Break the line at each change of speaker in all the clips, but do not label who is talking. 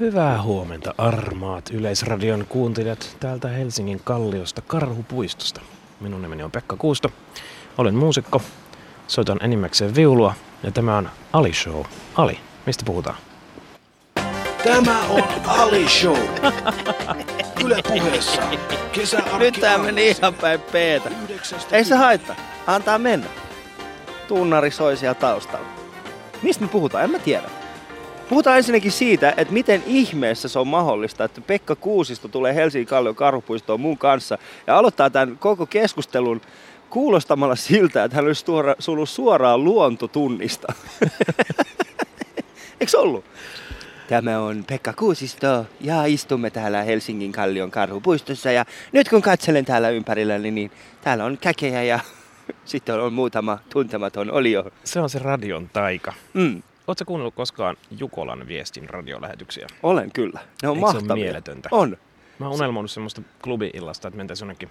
Hyvää huomenta armaat Yleisradion kuuntelijat täältä Helsingin Kalliosta Karhupuistosta. Minun nimeni on Pekka Kuusto. Olen muusikko, soitan enimmäkseen viulua ja tämä on Ali Show. Ali, mistä puhutaan?
Tämä on Ali Show. Yle puheessa.
Nyt tää meni ihan päin peetä. Ei se haittaa. Antaa mennä. Tunnari soi siellä taustalla. Mistä me puhutaan? En mä tiedä. Puhutaan ensinnäkin siitä, että miten ihmeessä se on mahdollista, että Pekka Kuusisto tulee Helsingin Kallion karhupuistoon mun kanssa ja aloittaa tämän koko keskustelun kuulostamalla siltä, että hän olisi tuora, sullut suoraan luontotunnista. Eikö ollut? Tämä on Pekka Kuusisto ja istumme täällä Helsingin Kallion karhupuistossa ja nyt kun katselen täällä ympärilläni, niin täällä on käkejä ja sitten on muutama tuntematon olio.
Se on se radion taika.
Mm,
Oletko kuunnellut koskaan Jukolan viestin radiolähetyksiä?
olen kyllä. Ne on
Eikö se ole
mahtavia.
mieletöntä?
On.
Mä oon unelmoinut semmoista klubi-illasta, että mentäisiin jonnekin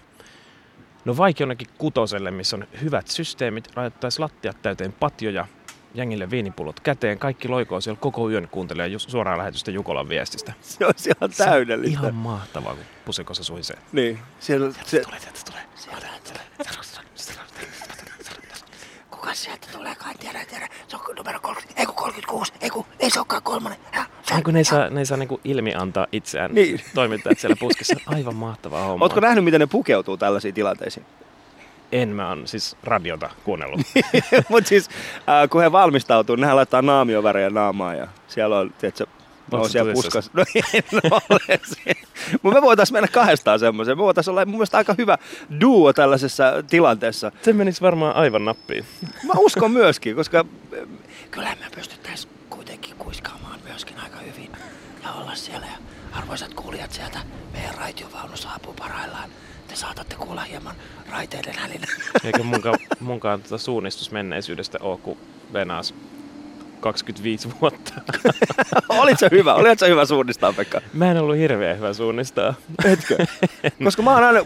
No vaikka jonnekin kutoselle, missä on hyvät systeemit, laitettaisiin lattiat täyteen patjoja, jengille viinipullot käteen, kaikki loikoo siellä koko yön kuuntelee suoraan lähetystä Jukolan viestistä.
Se on ihan
Se on
täydellistä.
Ihan mahtavaa, kun pusikossa suhisee.
Niin. Siellä, se,
Tulee, sieltä tulee.
Kuka sieltä tuleekaan? Tiedä, tiedä. Se on numero 30, ei kun 36, ei kun, ei se olekaan kolmonen. Ja, se
Ai kun ne ei saa, ne ei saa niinku ilmi antaa itseään
Niin.
toimittajat siellä puskissa. Aivan mahtavaa hommaa.
Ootko nähnyt, miten ne pukeutuu tällaisiin tilanteisiin?
En, mä oon siis radiota kuunnellut.
Mutta siis, äh, kun he valmistautuu, nehän laittaa naamiovärejä naamaan ja siellä on, tiedätkö,
Ootko
on siellä puskassa. No en ole Mutta me voitaisiin mennä kahdestaan semmoiseen. Me voitaisiin olla mun mielestä aika hyvä duo tällaisessa tilanteessa.
Se menisi varmaan aivan nappiin.
Mä uskon myöskin, koska
kyllä me pystyttäis kuitenkin kuiskaamaan myöskin aika hyvin ja olla siellä. Ja arvoisat kuulijat sieltä, meidän raitiovaunu saapuu parhaillaan. Te saatatte kuulla hieman raiteiden hälinä.
Eikä munkaan, munkaan tota suunnistus menneisyydestä ole, kun venaas 25 vuotta.
olit se hyvä, olit se hyvä suunnistaa, Pekka.
Mä en ollut hirveän hyvä suunnistaa.
Etkö? Koska mä oon aina,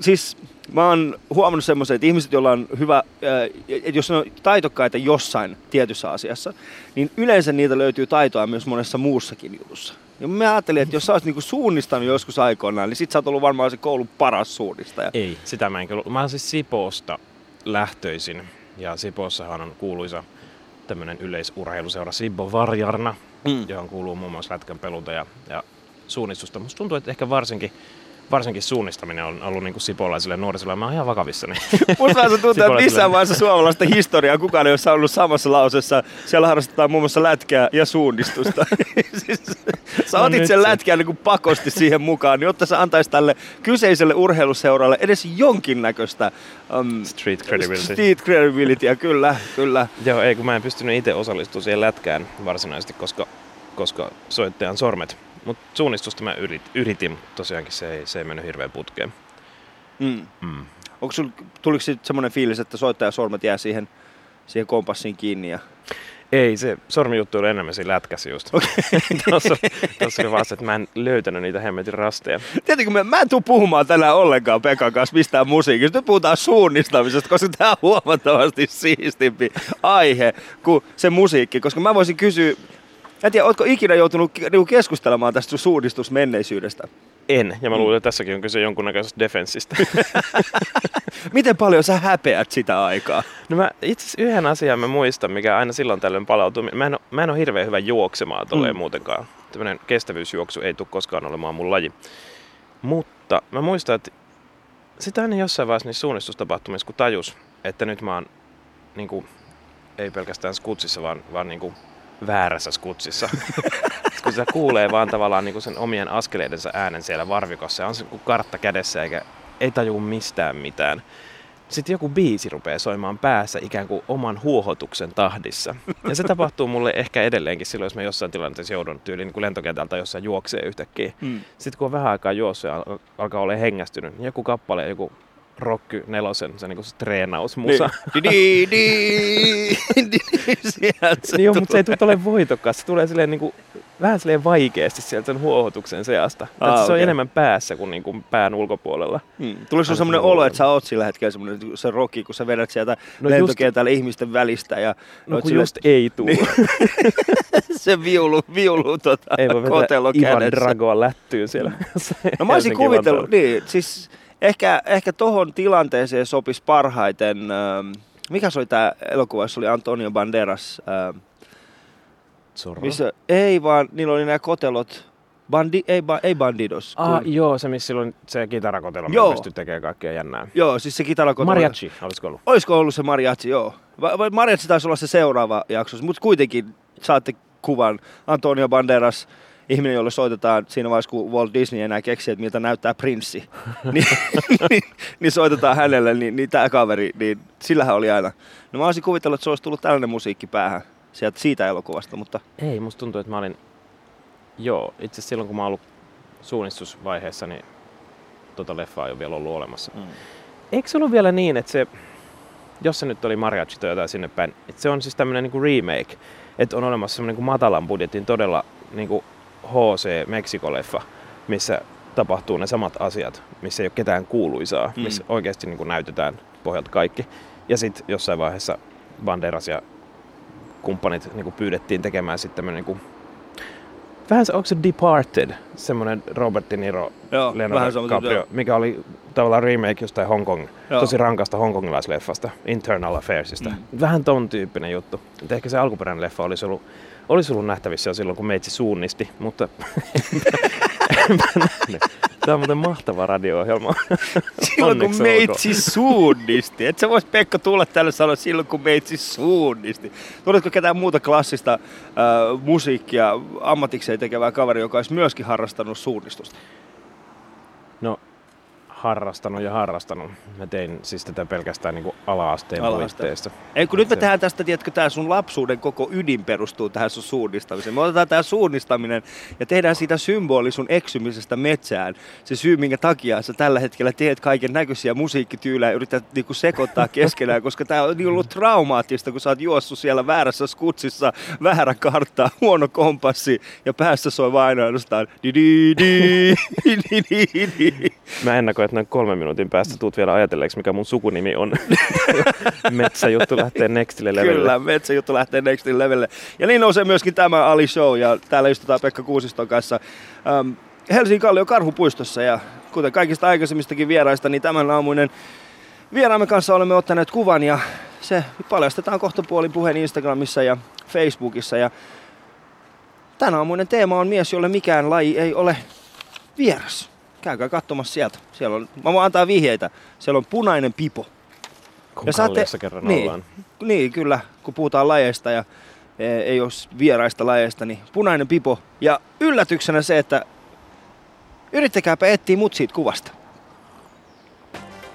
siis mä oon huomannut semmoisen, että ihmiset, joilla on hyvä, ää, että jos ne on taitokkaita jossain tietyssä asiassa, niin yleensä niitä löytyy taitoa myös monessa muussakin jutussa. Ja mä ajattelin, että jos sä olisit niinku suunnistanut joskus aikoinaan, niin sit sä oot ollut varmaan se koulun paras suunnistaja.
Ei, sitä mä en kyllä. Mä oon siis Sipoosta lähtöisin. Ja Sipoossahan on kuuluisa tämmönen yleisurheiluseura Sibbo Varjarna,
Mm.
johon kuuluu muun muassa lätkän pelunta ja, ja suunnistusta. Musta tuntuu, että ehkä varsinkin, varsinkin suunnistaminen on ollut niin kuin sipolaisille nuorisolle. Mä oon ihan vakavissani.
Musta se tuntuu, että missään vaiheessa suomalaista historiaa kukaan ei ole saanut samassa lausessa. Siellä harrastetaan muun muassa lätkää ja suunnistusta. siis, sä
No
otit
nyt
sen
se.
lätkää niin kuin pakosti siihen mukaan, niin jotta sä antaisi tälle kyseiselle urheiluseuralle edes jonkinnäköistä um,
Street credibility.
Street credibilityä, kyllä, kyllä.
Joo, ei kun mä en pystynyt itse osallistumaan siihen lätkään varsinaisesti, koska, koska soittajan sormet. Mutta suunnistusta mä yrit, yritin, mutta tosiaankin se ei, se ei mennyt hirveän putkeen.
Mm.
Mm.
Onko sul, tuliko semmoinen fiilis, että soittajan sormet jää siihen, siihen kompassiin kiinni ja
Ei, se sormijuttu oli enemmän siinä lätkässä just. Okay. tuossa, tuossa oli vaan se, että mä en löytänyt niitä hemmetin rasteja.
Tietenkin mä, mä en tuu puhumaan tänään ollenkaan Pekan kanssa mistään musiikista. Nyt puhutaan suunnistamisesta, koska tämä on huomattavasti siistimpi aihe kuin se musiikki. Koska mä voisin kysyä, en tiedä, ootko ikinä joutunut niinku keskustelemaan tästä sun suunnistusmenneisyydestä?
En, ja mä luulen, että tässäkin on kyse jonkunnäköisestä defenssistä.
Miten paljon sä häpeät sitä aikaa?
No mä itse asiassa yhden asian mä muistan, mikä aina silloin tällöin palautuu. Mä en, ole, mä en ole hirveän hyvä juoksemaan tolleen
Mm.
muutenkaan. Tämmönen kestävyysjuoksu ei tule koskaan olemaan mun laji. Mutta mä muistan, että sitä aina jossain vaiheessa niissä suunnistustapahtumissa, kun tajus, että nyt mä oon niin kuin, ei pelkästään skutsissa, vaan, vaan niin kuin väärässä skutsissa. kun sitä kuulee vaan tavallaan niin kuin sen omien askeleidensa äänen siellä varvikossa ja on se kuin kartta kädessä eikä ei tajuu mistään mitään. Sitten joku biisi rupeaa soimaan päässä ikään kuin oman huohotuksen tahdissa. Ja se tapahtuu mulle ehkä edelleenkin silloin, jos mä jossain tilanteessa joudun tyyliin niin lentokentältä jossain juoksee yhtäkkiä.
Mm.
Sitten kun on vähän aikaa juossut ja al- alkaa olla hengästynyt, niin joku kappale, joku Rocky nelosen, se niinku se treenausmusa.
Niin. Di, di, di, di, sieltä
Niin joo, mutta se ei
tulee.
tule voitokas. Se tulee silleen niinku, vähän silleen vaikeasti sieltä sen huohotuksen seasta.
Aa,
Aa, se on enemmän päässä kuin niinku pään ulkopuolella.
Hmm. Tuliko sulla
Aina
semmoinen
tulee
olo, että sä oot sillä hetkellä semmoinen se roki, kun sä vedät sieltä
No
no
just-
lentokentällä ihmisten välistä ja
No kun just ei tuu.
Niin. se viulu, viulu tota,
ei voi
kotelo
vetää Ivan. Dragoa lättyyn siellä.
No mä olisin kuvitellut, niin, siis ehkä, ehkä tohon tilanteeseen sopisi parhaiten, ähm, mikä se oli tää elokuva, jossa oli Antonio Banderas, ähm,
Zorro.
missä, ei vaan, niillä oli nämä kotelot, Bandi, ei, ba, ei Bandidos.
Ah,
kun-
joo, se missä silloin se kitarakotelo,
Joo.
pystyy tekemään kaikkea jännää.
joo, siis se kitarakotelo.
Mariachi, olisiko ollut?
Olisiko ollut se mariachi, joo. Va- vai Mariachi taisi olla se seuraava jakso, mutta kuitenkin saatte kuvan. Antonio Banderas, ihminen, jolle soitetaan siinä vaiheessa, kun Walt Disney enää keksii, että miltä näyttää prinssi. niin, niin, niin, soitetaan hänelle, niin, niin tämä kaveri, niin sillähän oli aina. No mä olisin kuvitellut, että se olisi tullut tällainen musiikki päähän sieltä siitä elokuvasta, mutta
Ei, musta tuntuu, että mä olin... Joo, itse asiassa silloin kun mä ollut suunnistusvaiheessa, niin tota leffaa ei ole vielä ollut olemassa.
Mm.
Eikö se ollut vielä niin, että se, jos se nyt oli Mariachi tai jotain sinne päin, että se on siis tämmöinen niinku remake, että on olemassa semmoinen niinku matalan budjetin todella niinku HC-Meksikoleffa, missä tapahtuu ne samat asiat, missä ei ole ketään kuuluisaa,
Mm.
missä oikeasti niinku näytetään pohjalta kaikki. Ja sitten jossain vaiheessa Banderas ja kumppanit niinku pyydettiin tekemään sitten tämmöinen niinku, vähän se, onko se Departed, semmoinen Robert De Niro,
joo,
Leonardo DiCaprio,
joo.
mikä oli tavallaan remake jostain Hongkong,
Joo.
tosi rankasta hongkongilaisleffasta, Internal Affairsista.
Mm.
Vähän ton tyyppinen juttu. Et ehkä se alkuperäinen leffa olisi ollut, olisi ollut nähtävissä jo silloin, kun meitsi suunnisti, mutta. Tämä on muuten mahtava radio-ohjelma.
Silloin kun meitsi suunnisti. Et sä vois Pekka tulla tälle sanoa silloin kun meitsi suunnisti. Tunnetko ketään muuta klassista äh, musiikkia ammatikseen tekevää kaveri, joka olisi myöskin harrastanut suunnistusta?
No, harrastanut ja harrastanut. Mä tein siis tätä pelkästään niin ala-asteen
Ala-asteen.
puitteissa.
Ei kun nyt me tehdään tästä, tiedätkö, tää sun lapsuuden koko ydin perustuu tähän sun suunnistamiseen. Me otetaan tää suunnistaminen ja tehdään siitä symboli sun eksymisestä metsään. Se syy, minkä takia sä tällä hetkellä teet kaiken näköisiä musiikkityylejä ja yrität niinku sekoittaa keskenään, koska tää on niin ollut traumaattista, kun sä oot juossut siellä väärässä skutsissa, väärä kartta, huono kompassi ja päässä soi vain ainoastaan di di di di di di.
Mä ennakoin, että noin kolmen minuutin päästä tuut vielä ajatelleeksi, mikä mun sukunimi on. Metsäjuttu lähtee nextille levelle.
Kyllä, metsäjuttu lähtee next levelle. Ja niin nousee myöskin tämä Ali Show ja täällä istutaan Pekka Kuusiston kanssa ähm, Helsingin Kallion Karhupuistossa ja kuten kaikista aikaisemmistakin vieraista, niin tämän aamuinen vieraamme kanssa olemme ottaneet kuvan ja se paljastetaan kohta puolin puheen Instagramissa ja Facebookissa ja Tän aamuinen teema on mies, jolle mikään laji ei ole vieras. Käykää katsomassa sieltä. Siellä on, mä voin antaa vihjeitä. Siellä on punainen pipo.
Kun
Ja saatte-
kerran
niin.
ollaan.
Niin, kyllä, kun puhutaan lajeista ja e, ei ole vieraista lajeista, niin punainen pipo. Ja yllätyksenä se, että yrittäkääpä etsiä mut siitä kuvasta.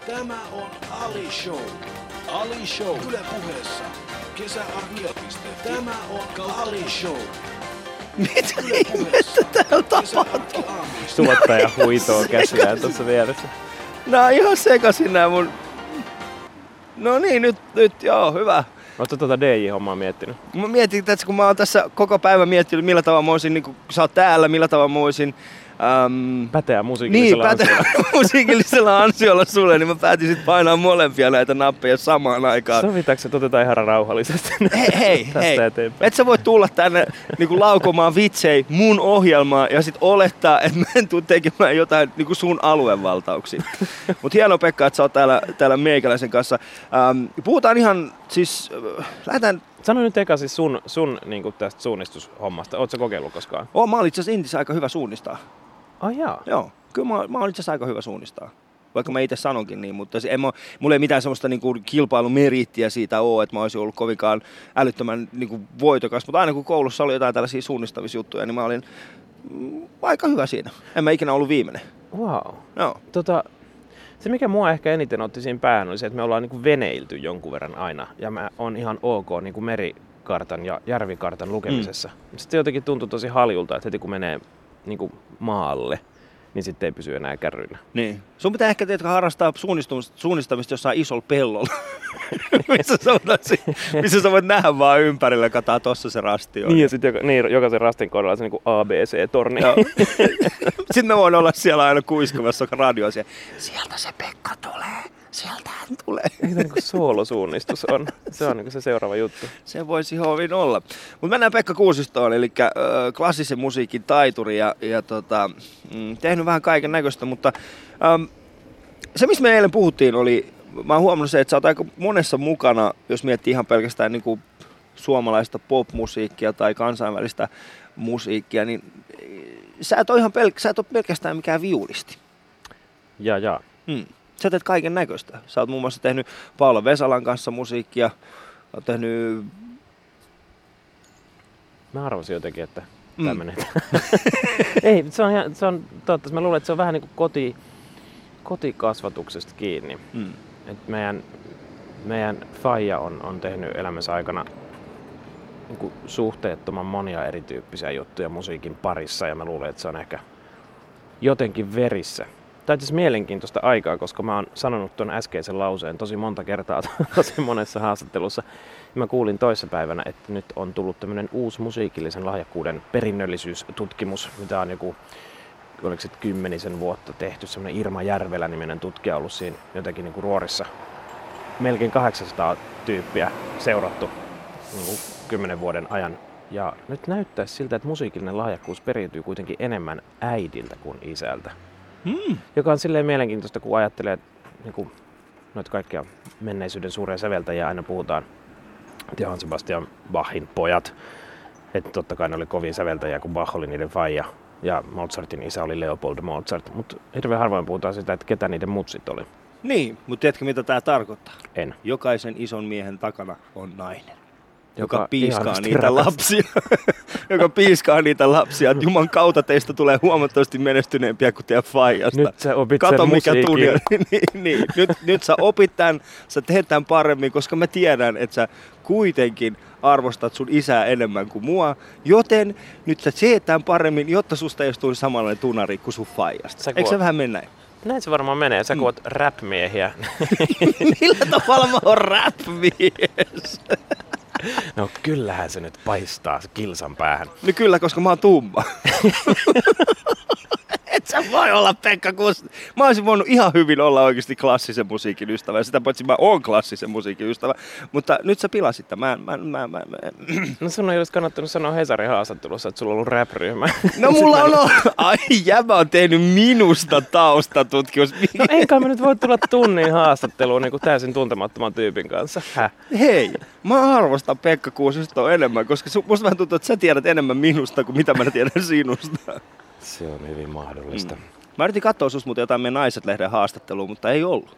Tämä on Ali Show. Ali Show. Yle puheessa. Kesäarkea.fi. Tämä on Ali Show.
Mitä
puheessa.
täällä tapahtuu?
Tuottaja huitoo käsiään tuossa vieressä.
Nää on ihan sekasin nää mun... No niin, nyt, nyt joo, hyvä.
Oletko tuota DJ-hommaa miettinyt?
Mä mietin, että kun mä oon tässä koko päivän miettinyt, millä tavalla mä voisin, niin kun sä oot täällä, millä tavalla mä voisin... Ähm,
Päteä
niin,
musiikillisella
päätä
ansiolla.
musiikillisella ansiolla sulle, niin mä päätin sit painaa molempia näitä nappeja samaan aikaan.
Sovitaanko se otetaan ihan rauhallisesti
Hei, hei,
tästä
hei.
eteenpäin?
Et sä voi tulla tänne niinku laukomaan vitsei mun ohjelmaa ja sit olettaa, että mä en tuu tekemään jotain niinku sun aluevaltauksia. Mut hienoa Pekka, että sä oot täällä, täällä meikäläisen kanssa. Ähm, puhutaan ihan siis, äh, lähdetään,
Sano nyt eka siis sun, sun niin tästä suunnistushommasta. Oletko kokeillut koskaan?
oh, mä olin itse asiassa Intissä aika hyvä suunnistaa.
Ai jaa.
Joo, kyllä mä, mä olin itse asiassa aika hyvä suunnistaa. Vaikka mä itse sanonkin niin, mutta se, en mä, mulla ei mitään semmoista niinku kilpailumeriittiä siitä ole, että mä olisin ollut kovinkaan älyttömän niinku voitokas. Mutta aina kun koulussa oli jotain tällaisia suunnistamisjuttuja, niin mä olin mm, aika hyvä siinä. En mä ikinä ollut viimeinen.
Wow.
Joo.
Tota, se mikä mua ehkä eniten otti siinä päähän oli se, että me ollaan niin veneilty jonkun verran aina. Ja mä on ihan ok niin kuin merikartan ja järvikartan lukemisessa. Mm. Sitten jotenkin tuntui tosi haljulta, että heti kun menee niin kuin maalle, niin sitten ei pysy enää kärryillä.
Niin. Sun pitää ehkä teetkö harrastaa suunnistumista, suunnistamista jossain isolla pellolla, missä, sä voit, missä sä voit nähdä vaan ympärillä, kataa tossa se rasti on.
Niin, ja sitten joka, niin, jokaisen rastin kohdalla se niin ABC-torni.
Joo. Sitten mä voin olla siellä aina kuiskamassa radioa siellä. Sieltä se Pekka tulee. Sieltä hän tulee.
Niin soolosuunnistus on? Se on niin se seuraava juttu.
Se voisi hovin olla. Mutta mennään Pekka Kuusistoon, eli äh, klassisen musiikin taituri ja, ja tota, mm, tehnyt vähän kaiken näköistä, mutta ähm, se, mistä me eilen puhuttiin, oli, mä oon huomannut se, että sä oot aika monessa mukana, jos miettii ihan pelkästään niin kuin suomalaista popmusiikkia tai kansainvälistä musiikkia, niin sä et ole ihan pel- sä et ole pelkästään mikään viulisti.
Ja, ja.
Hmm. Sä teet kaiken näköistä. Sä oot muun muassa tehnyt Paula Vesalan kanssa musiikkia. Oot tehnyt...
Mä arvasin jotenkin, että
Mm.
tämmönen. Ei, se on, ihan- se on toivottavasti. Mä luulen, että se on vähän niin kuin koti, kotikasvatuksesta kiinni.
Hmm.
Et meidän, meidän faija on, on tehnyt elämänsä aikana niin kuin suhteettoman monia erityyppisiä juttuja musiikin parissa ja mä luulen, että se on ehkä jotenkin verissä. Tämä on asiassa mielenkiintoista aikaa, koska mä oon sanonut tuon äskeisen lauseen tosi monta kertaa tosi monessa haastattelussa. Mä kuulin toissapäivänä, että nyt on tullut tämmöinen uusi musiikillisen lahjakkuuden perinnöllisyystutkimus, mitä on joku oliko se kymmenisen vuotta tehty, semmoinen Irma Järvelä-niminen tutkija ollut siinä jotenkin niin kuin ruorissa. Melkein 800 tyyppiä seurattu niin kuin 10 vuoden ajan. Ja nyt näyttäisi siltä, että musiikillinen lahjakkuus periytyy kuitenkin enemmän äidiltä kuin isältä.
Hmm.
Joka on silleen mielenkiintoista, kun ajattelee, että niin kuin, noita kaikkia menneisyyden suuria säveltäjiä aina puhutaan. Johann Sebastian Bachin pojat. Että totta kai ne oli kovin säveltäjiä, kun Bach oli niiden faija. Ja Mozartin isä oli Leopold Mozart. Mutta hirveän harvoin puhutaan sitä, että ketä niiden mutsit oli.
Niin, mutta tiedätkö mitä tämä tarkoittaa?
En.
Jokaisen ison miehen takana on nainen. Joka,
Joka
piiskaa niitä
rakastaa.
lapsia. joka piiskaa niitä lapsia. Että Juman kautta teistä tulee huomattavasti menestyneempiä kuin teidän faijasta.
Nyt sä opit
Kato
sen
mikä
musiikin.
tunne. niin, niin. Nyt, nyt sä opit tämän, sä teet tämän paremmin, koska mä tiedän, että sä kuitenkin arvostat sun isää enemmän kuin mua. Joten nyt sä teet tämän paremmin, jotta susta ei tullut samanlainen tunari kuin sun faijasta.
Sä
Eikö se vähän mennä näin?
Näin se varmaan menee.
Mm.
Sä kuvat rap-miehiä.
Millä tavalla mä oon rap-mies?
No kyllähän se nyt paistaa kilsan päähän.
No kyllä, koska mä oon tumma. Et sä voi olla Pekka Kusti. Mä olisin voinut ihan hyvin olla oikeasti klassisen musiikin ystävä. Ja sitä paitsi mä oon klassisen musiikin ystävä. Mutta nyt sä pilasit tämän. Mä, mä, mä, mä, mä.
No sun ei olisi kannattanut sanoa Hesarin haastattelussa, että sulla on ollut rap-ryhmä.
No mulla on ollut... Ai jäbä on tehnyt minusta taustatutkimus.
No enkä mä nyt voi tulla tunnin haastatteluun niin kuin täysin tuntemattoman tyypin kanssa. Häh?
Hei, mä arvostan Pekka Kuusistoa enemmän, koska musta vähän tuntuu, että sä tiedät enemmän minusta kuin mitä mä tiedän sinusta.
Se on hyvin mahdollista. Mm.
Mä yritin katsoa susta muuten jotain meidän naiset-lehden haastattelua, mutta ei ollut.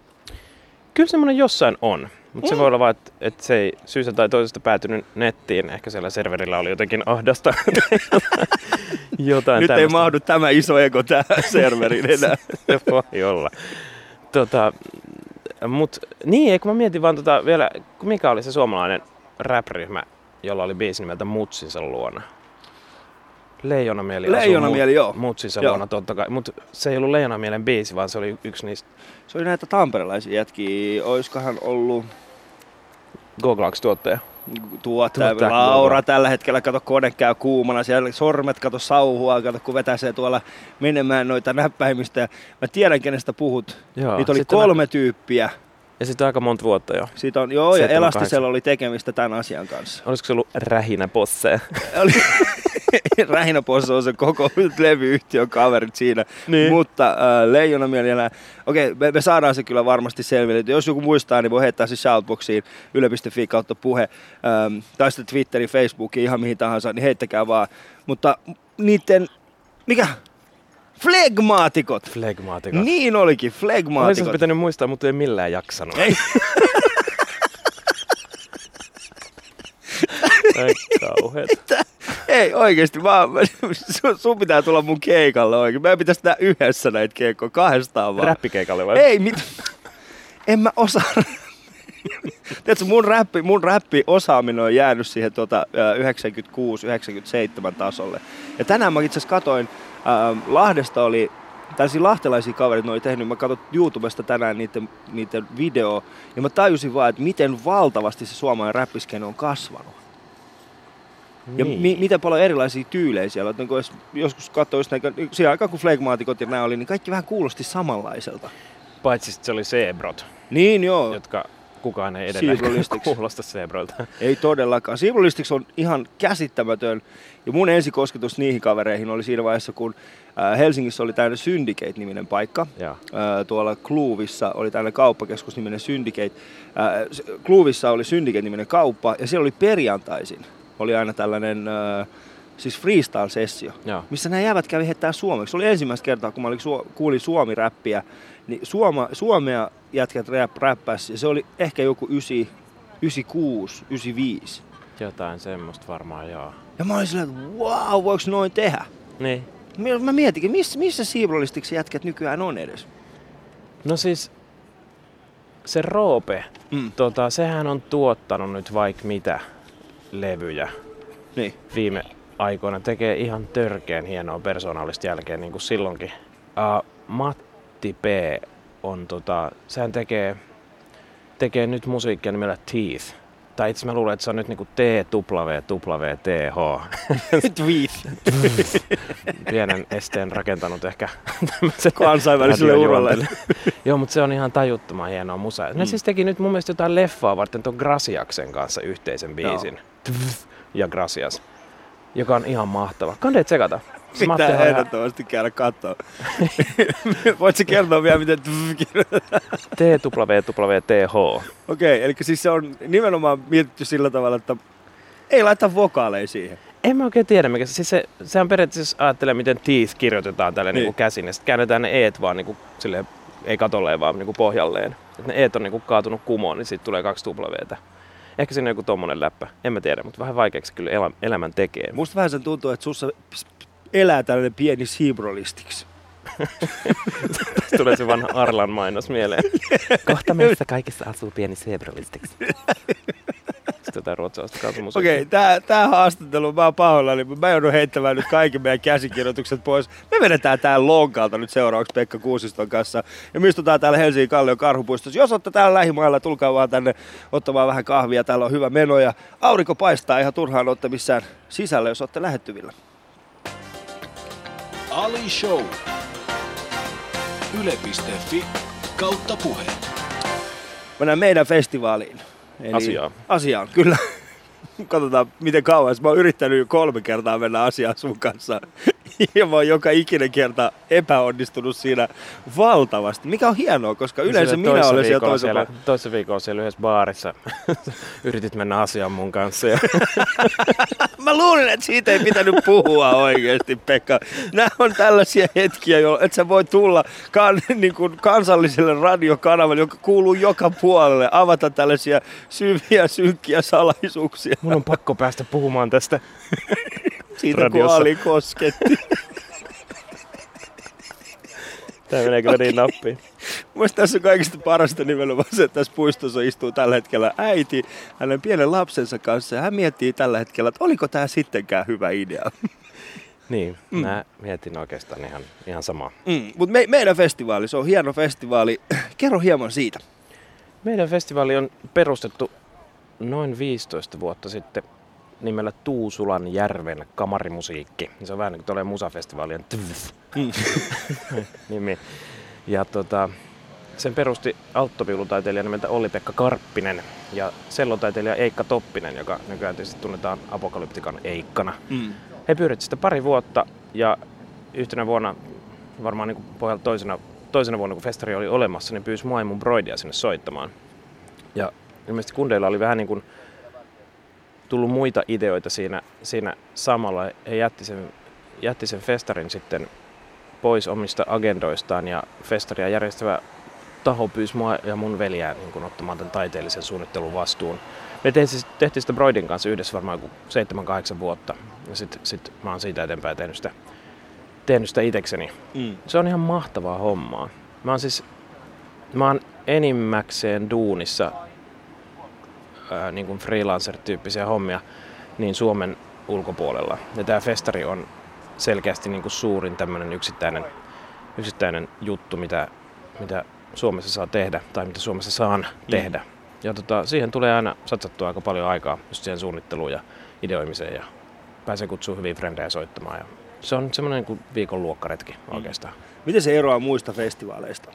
Kyllä semmoinen jossain on. Mutta se voi olla vaan, että, että se ei syystä tai toisesta päätynyt nettiin. Ehkä siellä serverillä oli jotenkin ahdasta. Jotain
Nyt ei
tämmöistä.
mahdu tämä iso ego tähän serveriin enää.
Se voi olla. Tota, mut, niin, eikö mä mietin vaan tota vielä, mikä oli se suomalainen rap-ryhmä, jolla oli biisi nimeltä Mutsinsa luona. Leijonamieli
Leijonamieli,
Mut-
joo.
Mutsinsa
Joo.
luona totta kai. Mutta se ei ollut Leijonamielen biisi, vaan se oli yksi niistä
Se oli näitä tamperelaisia jätkiä. Oiskohan ollut
Goglax-tuottaja.
tuottaja
Tuottaja,
Laura
joo.
tällä hetkellä. Kato, kone käy kuumana. Siellä sormet, kato sauhua. Kato, kun vetäsee tuolla menemään noita näppäimistä. Mä tiedän, kenestä puhut.
Joo,
Niitä oli
sitten
kolme tyyppiä.
Ja sitten aika monta vuotta jo.
Siitä on, joo, ja
7,
Elastisella
8.
oli tekemistä tämän asian kanssa.
Olisiko se ollut rähinä posseja?
oli Rähinäpossa on se koko levyyhtiön kaverit siinä.
Niin.
Mutta äh, Leijonamieli ja nää- Okei, me, me, saadaan se kyllä varmasti selville. Jos joku muistaa, niin voi heittää se shoutboxiin yle.fi kautta puhe. Ähm, tai sitten Twitteriin, Facebookiin, ihan mihin tahansa, niin heittäkää vaan. Mutta niiden, mikä? Flegmaatikot!
Flegmaatikot.
Niin olikin, flegmaatikot.
pitänyt muistaa, mutta ei millään jaksanut.
Ei.
Ai kauheet.
Ei oikeesti, mä, sun, sun pitää tulla mun keikalle oikein. Meidän pitäisi tehdä yhdessä näitä keikkoja, kahdestaan vaan.
Räppikeikalle vai?
Ei, mit... en mä osaa. Tiedätkö, mun räppi, mun räppi osaaminen on jäänyt siihen tuota, 96-97 tasolle. Ja tänään mä itse asiassa katoin, äh, Lahdesta oli tällaisia lahtelaisia kavereita ne oli tehnyt. Mä katsoin YouTubesta tänään niiden, niiden video ja mä tajusin vaan, että miten valtavasti se suomalainen räppiskene on kasvanut. Ja
Niin.
mi- miten paljon erilaisia tyylejä siellä on. Että niin kun jos, joskus katsoi just näitä, siihen aikaan kun flegmaatikot ja nämä oli, niin kaikki vähän kuulosti samanlaiselta.
Paitsi se oli Zebrot,
Niin joo,
jotka kukaan ei edelleen kuulosta Zebrolta.
ei todellakaan. Siivulistiksi on ihan käsittämätön. Ja mun ensikosketus niihin kavereihin oli siinä vaiheessa, kun äh, Helsingissä oli tämmöinen Syndicate-niminen paikka.
Joo.
Äh, tuolla Kluuvissa oli tämmöinen kauppakeskus-niminen Syndicate. Äh, Kluuvissa oli Syndicate-niminen kauppa ja siellä oli perjantaisin. Oli aina tällainen äh, siis freestyle-sessio,
Joo.
missä nämä jävät kävi heittää suomeksi. Se oli ensimmäistä kertaa, kun mä olin, su- kuulin suomi-räppiä, niin Suoma, suomea jätkät rap, räppäs ja se oli ehkä joku 9, 96, 95.
Jotain semmoista varmaan, joo.
Ja mä olin silleen, että wow, voiko noin tehdä?
Niin.
Mä- Mä mietinkin, missä, missä siivrolistiksi jätkät nykyään on edes?
No siis se Roope,
Mm.
tota, sehän on tuottanut nyt vaikka mitä levyjä
Niin.
viime aikoina. Tekee ihan törkeän hienoa persoonallista jälkeen, niin kuin silloinkin. Uh, Matti P. on tota, sehän tekee, tekee nyt musiikkia nimellä Teeth. Tai itse mä luulen, että se on nyt niinku T, W, W, T, H.
Tweet.
Pienen esteen rakentanut ehkä tämmöisen
Kansainväliselle uralle.
Joo, mutta se on ihan tajuttoman hienoa musaa. Ne
Mm.
siis teki nyt mun mielestä jotain leffaa varten ton Grasiaksen kanssa yhteisen biisin. Tff, Ja Grasias. Joka on ihan mahtava. Kandeet tsekata. Se
Pitää ehdottomasti käydä katsoa. Voitko kertoa vielä, miten kirjoitetaan?
TWTH.
Okei, eli siis se on nimenomaan mietitty sillä tavalla, että ei laita vokaaleja siihen.
En mä oikein tiedä, mikä se, siis se, sehän periaatteessa ajattelee, miten teeth kirjoitetaan tälle
Niin.
niin. Käsin, ja sitten käännetään ne eet vaan niin kuin, silleen, ei katolleen, vaan niin kuin pohjalleen. Et ne eet on niin kuin kaatunut kumoon, niin siitä tulee kaksi Wtä. Ehkä siinä on joku tommonen läppä, en mä tiedä, mutta vähän vaikeaksi kyllä elä, elämän tekee.
Musta vähän sen tuntuu, että sussa elää tällainen pieni siibrolistiksi.
Tulee se vanha Arlan mainos mieleen. Kohta meissä kaikissa asuu pieni zebralistiksi. Jotain ruotsalaista kansumusiikkia.
Okei, tää, tää haastattelu, mä oon pahoillani, mutta mä joudun heittämään nyt kaikki meidän käsikirjoitukset pois. Me vedetään tää lonkalta nyt seuraavaksi Pekka Kuusiston kanssa. Ja me istutaan täällä Helsingin Kallion karhupuistossa. Jos olette täällä lähimailla, tulkaa vaan tänne ottamaan vähän kahvia. Täällä on hyvä meno ja aurinko paistaa ihan turhaan olette missään sisällä, jos olette lähettyvillä.
Ali Show. Yle.fi kautta puhe.
Mennään meidän festivaaliin. Eli
Asiaan.
Asiaan, kyllä. Katsotaan, miten kauan. Mä oon yrittänyt jo kolme kertaa mennä asiaan sun kanssa. Ja mä oon joka ikinen kerta epäonnistunut siinä valtavasti. Mikä on hienoa, koska yleensä
Sille
minä olen siellä toisella
siellä, toissa viikolla siellä yhdessä baarissa. Yritit mennä asiaan mun kanssa. Ja
Mä luulin, että siitä ei pitänyt puhua oikeasti, Pekka. Nämä on tällaisia hetkiä, jolloin että sä voi tulla kan, niin kuin kansalliselle radiokanavalle, joka kuuluu joka puolelle, avata tällaisia syviä, synkkiä salaisuuksia.
Mun on pakko päästä puhumaan tästä.
Siitä kun
Radiossa.
Ali kosketti.
Tää menee kyllä niin nappiin.
Mielestäni tässä on kaikista parasta nimenomaan se, että tässä puistossa istuu tällä hetkellä äiti hänen pienen lapsensa kanssa. Ja hän miettii tällä hetkellä, että oliko tämä sittenkään hyvä idea.
Niin, mm. mä mietin oikeastaan ihan, ihan samaa.
Mm, Mutta me, meidän festivaali, se on hieno festivaali. Kerro hieman siitä.
Meidän festivaali on perustettu noin 15 vuotta sitten nimellä Tuusulan järven kamarimusiikki. Se on vähän niin kuin tuollainen musafestivaalien
Mm.
nimi. Ja tota, sen perusti alttoviulutaiteilija nimeltä Olli-Pekka Karppinen ja sellotaiteilija Eikka Toppinen, joka nykyään tietysti tunnetaan Apokalyptikan Eikkana.
Mm.
He pyöritti sitä pari vuotta ja yhtenä vuonna, varmaan niin pohjalta toisena, toisena vuonna kun festari oli olemassa, niin pyysi mua ja mun broidia sinne soittamaan. Ja ilmeisesti kundeilla oli vähän niin kuin tullut muita ideoita siinä, siinä samalla. He jätti sen, jätti sen festarin sitten pois omista agendoistaan ja festaria järjestävä taho pyysi mua ja mun veljää niin kuin ottamaan tämän taiteellisen suunnittelun vastuun. Me tehtiin, tehtiin sitä Broidin kanssa yhdessä varmaan joku 7-8 vuotta. Ja sitten sit mä oon siitä eteenpäin tehnyt sitä, tehnyt sitä itekseni.
Mm.
Se on ihan mahtavaa hommaa. Mä oon siis, mä oon enimmäkseen duunissa ää, niin kuin freelancer-tyyppisiä hommia niin Suomen ulkopuolella. Ja tää festari on selkeästi niin kuin suurin tämmöinen yksittäinen yksittäinen juttu, mitä, mitä Suomessa saa tehdä tai mitä Suomessa saan tehdä. Ja tota, siihen tulee aina satsattua aika paljon aikaa just siihen suunnitteluun ja ideoimiseen ja pääsee kutsua hyvin frendejä soittamaan. Ja se on semmoinen niin kuin viikon luokkaretki oikeastaan.
Miten se eroaa muista festivaaleista?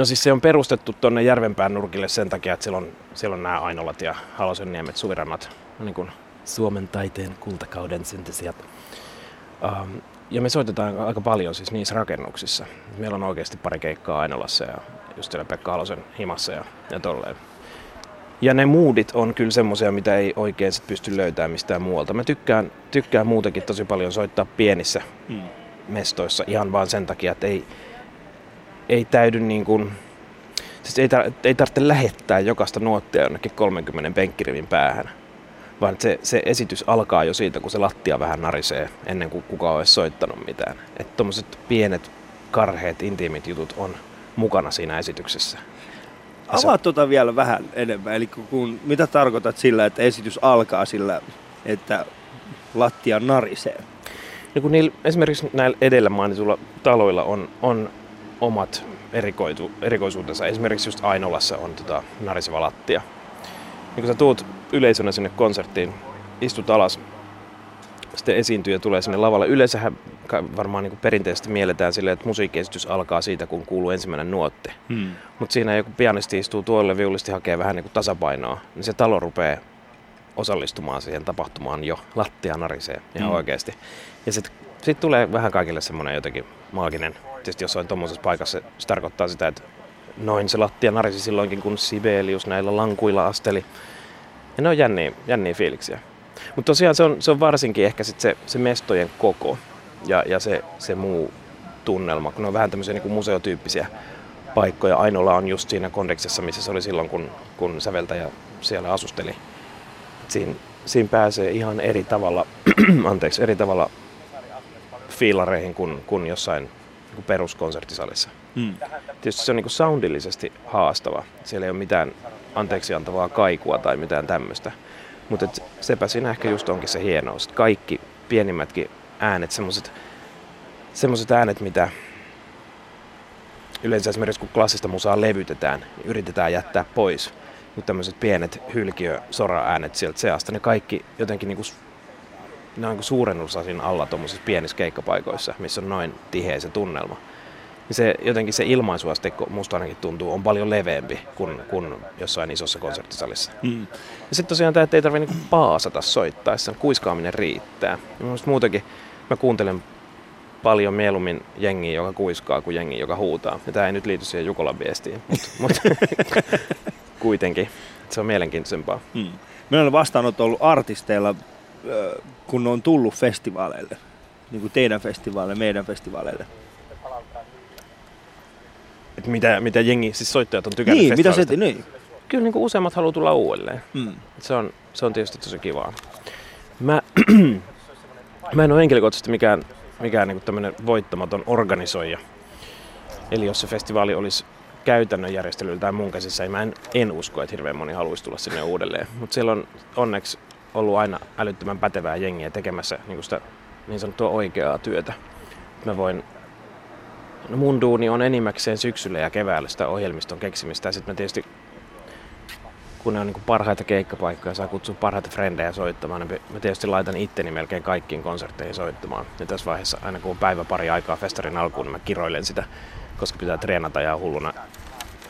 No siis se on perustettu tuonne Järvenpään nurkille sen takia, että siellä on, siellä on nämä Ainolat ja Halosenniemet, Suvirannat, niin kuin Suomen taiteen kultakauden syntesijat. Um, ja me soitetaan aika paljon siis niissä rakennuksissa. Meillä on oikeasti pari keikkaa Ainolassa ja just siellä Pekka Halosen himassa ja, ja tolleen. Ja ne moodit on kyllä semmoisia, mitä ei oikein sit pysty löytämään mistään muualta. Mä tykkään, tykkään muutenkin tosi paljon soittaa pienissä
Mm.
mestoissa ihan vaan sen takia, että ei, ei täydy niin kuin, siis ei, tar- ei tarvitse lähettää jokaista nuottia jonnekin 30 penkkirivin päähän. Vaan se, se esitys alkaa jo siitä, kun se lattia vähän narisee ennen kuin kukaan olisi soittanut mitään. Että tommoset pienet, karheet, intiimit jutut on mukana siinä esityksessä. Ja se-
Avaa tuota vielä vähän enemmän. Eli kun, mitä tarkoitat sillä, että esitys alkaa sillä, että lattia narisee?
No kun niillä, esimerkiksi näillä edellä mainituilla taloilla on, on omat erikoitu, erikoisuutensa. Esimerkiksi just Ainolassa on tota, nariseva lattia. Niin kun sä tuut yleisönä sinne konserttiin, istut alas, sitten esiintyjä tulee sinne lavalle. Yleensähän varmaan niin perinteisesti mielletään silleen, että musiikkiesitys alkaa siitä, kun kuuluu ensimmäinen nuotti.
Hmm.
Mutta siinä joku pianisti istuu tuolle viulisti hakee vähän niin kuin tasapainoa, niin se talo rupeaa osallistumaan siihen tapahtumaan jo. Lattia narisee ihan
Mm.
mm. oikeasti. Ja sitten sit tulee vähän kaikille semmoinen jotenkin maaginen. Tietysti jossain tuommoisessa paikassa se tarkoittaa sitä, että noin se lattia narisi silloinkin, kun Sibelius näillä lankuilla asteli. Ja ne on jänniä, jänniä fiiliksiä. Mutta tosiaan se on, se on varsinkin ehkä sit se, se mestojen koko ja, ja se, se muu tunnelma, kun ne on vähän tämmöisiä niin museotyyppisiä paikkoja. Ainola on just siinä kondeksessa, missä se oli silloin, kun, kun säveltäjä siellä asusteli. Et Siinä, siinä pääsee ihan eri tavalla, anteeksi, eri tavalla fiilareihin kuin, kuin jossain niin peruskonserttisalissa.
Hmm.
Tietysti se on niin soundillisesti haastava. Siellä ei ole mitään anteeksi antavaa kaikua tai mitään tämmöistä. Mutta sepä siinä ehkä just onkin se hienous. Kaikki pienimmätkin äänet, semmoiset semmoiset äänet, mitä yleensä esimerkiksi kun klassista musaa levytetään, niin yritetään jättää pois. Mutta tämmöiset pienet hylkiö sora-äänet sieltä seasta, ne kaikki jotenkin s- ne on niinku suurennuslasin alla tuommoisissa pienissä keikkapaikoissa, missä on noin tiheä se tunnelma. Niin se, jotenkin se ilmaisuasteikko musta ainakin tuntuu on paljon leveämpi kuin, kuin jossain isossa konserttisalissa.
Hmm.
Ja sitten tosiaan tämä, että ei tarvitse niinku paasata soittaessa, kuiskaaminen riittää. Ja muutenkin mä kuuntelen paljon mieluummin jengiä, joka kuiskaa, kuin jengiä, joka huutaa. Ja tämä ei nyt liity siihen Jukolan viestiin, mutta mut, kuitenkin se on mielenkiintoisempaa.
Hmm. Meillä on vastaanotto ollut artisteilla, kun on tullut festivaaleille. Niin kuin teidän festivaaleille, meidän festivaaleille.
Et mitä, mitä jengi, siis soittajat on tykännyt
Niin, mitä se... Niin.
Kyllä niin kuin useammat haluaa tulla uudelleen. Et Se on, se on tietysti tosi kivaa. Mä, mä en ole henkilökohtaisesti mikään, mikään niin tämmöinen voittamaton organisoija. Eli jos se festivaali olisi käytännön järjestelyltään mun käsissä, niin mä en, en usko, että hirveän moni haluaisi tulla sinne uudelleen. Mutta siellä on onneksi ollut aina älyttömän pätevää jengiä tekemässä niin sitä niin sanottua oikeaa työtä. Mä voin No mun duuni on enimmäkseen syksyllä ja keväällä sitä ohjelmiston keksimistä. Ja sitten mä tietysti, kun ne on niinku parhaita keikkapaikkoja, saa kutsua parhaita frendejä soittamaan, niin mä tietysti laitan itteni melkein kaikkiin konsertteihin soittamaan. Ja tässä vaiheessa, aina kun on päivä pari aikaa festarin alkuun, niin mä kiroilen sitä, koska pitää treenata ja hulluna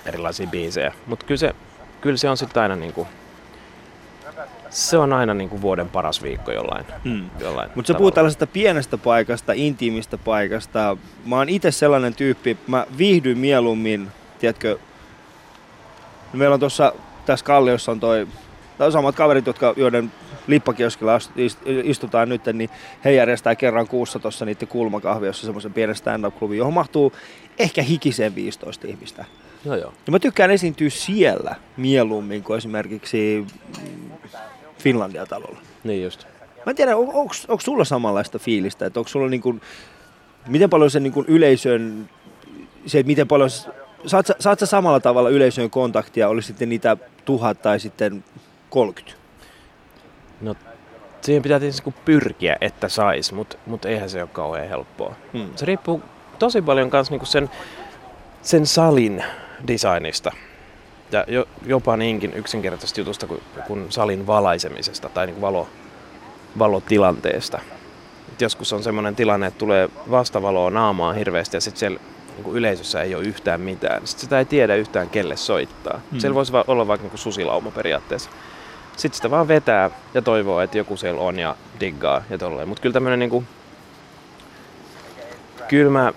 erilaisia biisejä. Mutta kyllä se, kyllä se on sitten aina niinku, se on aina niinku vuoden paras viikko jollain.
Hmm.
jollain
Mutta sä puhut tällaisesta pienestä paikasta, intiimistä paikasta. Mä oon itse sellainen tyyppi, mä viihdyn mieluummin, tiedätkö, meillä on tuossa tässä Kalliossa on toi, tai samat kaverit, jotka, joiden lippakioskilla istutaan nyt, niin he järjestää kerran kuussa tuossa niiden kulmakahviossa semmoisen pienen stand-up-klubin, johon mahtuu ehkä hikiseen 15 ihmistä.
Joo, joo.
Ja mä tykkään esiintyä siellä mieluummin kuin esimerkiksi mm, Finlandia-talolla.
Niin just.
Mä en tiedä, on, onko, sulla samanlaista fiilistä, että onko sulla niin kuin, miten paljon se niin kuin yleisön, se, että miten paljon, saat, saat sä samalla tavalla yleisön kontaktia, oli sitten niitä tuhat tai sitten 30?
No, siihen pitää tietysti niinku pyrkiä, että sais, mutta mut eihän se ole kauhean helppoa.
Hmm.
Se riippuu tosi paljon kans niinku sen, sen salin designista. Ja jo, jopa niinkin yksinkertaisesta jutusta kuin, kuin salin valaisemisesta tai niinku valo, valotilanteesta. Et joskus on semmoinen tilanne, että tulee vastavaloa naamaa hirveästi ja sitten siellä niin yleisössä ei ole yhtään mitään. Sitten sitä ei tiedä yhtään kelle soittaa. Hmm. Siellä voisi olla vaikka niin susilauma periaatteessa. Sitten sitä vaan vetää ja toivoo, että joku siellä on ja diggaa ja tolleen. Mutta kyllä tämmöinen niinku... Kyllä mä,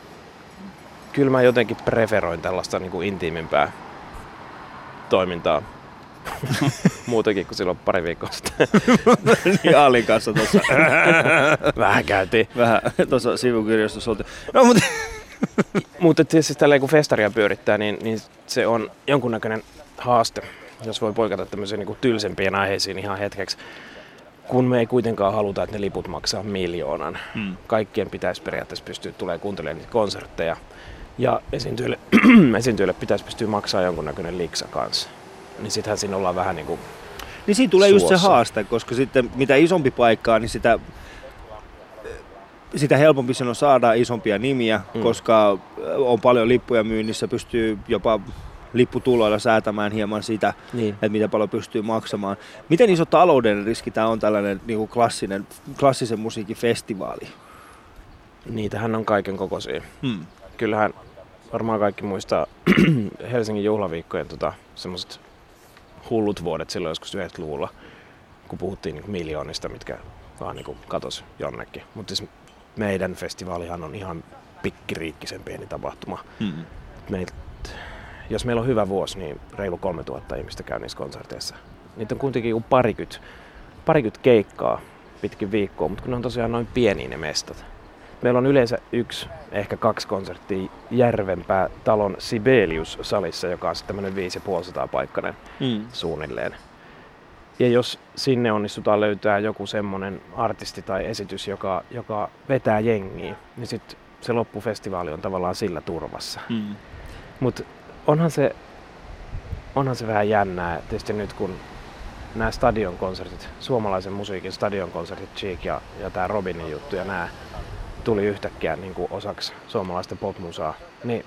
kyllä mä jotenkin preferoin tällaista niinku intiimimpää toimintaa. Muutenkin kuin silloin pari viikkoa sitten.
niin Alin kanssa tuossa.
Vähän käytiin.
Vähän tuossa sivukirjastossa oltiin. No mutta...
mutta tietysti tälleen kun festaria pyörittää, niin, niin se on jonkunnäköinen haaste jos voi poikata tämmöisiin niin tylsempiin aiheisiin ihan hetkeksi, kun me ei kuitenkaan haluta, että ne liput maksaa miljoonan. Hmm. Kaikkien pitäisi periaatteessa pystyä tulemaan kuuntelemaan niitä konsertteja. Ja esiintyjille, esiintyjille pitäisi pystyä maksaa jonkunnäköinen liksa kanssa. Niin sittenhän siinä ollaan vähän niin kuin
Niin siinä tulee suossa. just se haaste, koska sitten mitä isompi paikka on, niin sitä sitä helpompi sen on saada isompia nimiä, mm. koska on paljon lippuja myynnissä, pystyy jopa lipputuloilla säätämään hieman sitä, niin. että miten paljon pystyy maksamaan. Miten iso taloudellinen riski tämä on tällainen niin kuin klassinen, klassisen musiikin festivaali?
Niitähän on kaiken kokoisia. Hmm. Kyllähän varmaan kaikki muistaa Helsingin juhlaviikkojen tota, semmoiset hullut vuodet silloin joskus 90-luvulla, kun puhuttiin niin miljoonista, mitkä vaan niin katos jonnekin. Mutta siis meidän festivaalihan on ihan pikkiriikkisen pieni tapahtuma. Hmm. Meiltä jos meillä on hyvä vuosi, niin reilu 3000 ihmistä käy niissä konserteissa. Niitä on kuitenkin joku parikymmentä, parikymmentä keikkaa pitkin viikkoa, mutta kun ne on tosiaan noin pieniä ne mestat. Meillä on yleensä yksi, ehkä kaksi konserttia Järvenpää talon Sibelius-salissa, joka on sitten tämmöinen 5500 paikkainen mm. suunnilleen. Ja jos sinne onnistutaan löytää joku semmoinen artisti tai esitys, joka, joka vetää jengiä, niin sitten se loppufestivaali on tavallaan sillä turvassa. Mm. Mutta onhan se, onhan se vähän jännää, tietysti nyt kun nämä stadionkonsertit, suomalaisen musiikin stadionkonsertit, Cheek ja, ja tämä Robinin juttu ja nämä tuli yhtäkkiä niin kuin osaksi suomalaista popmusaa, niin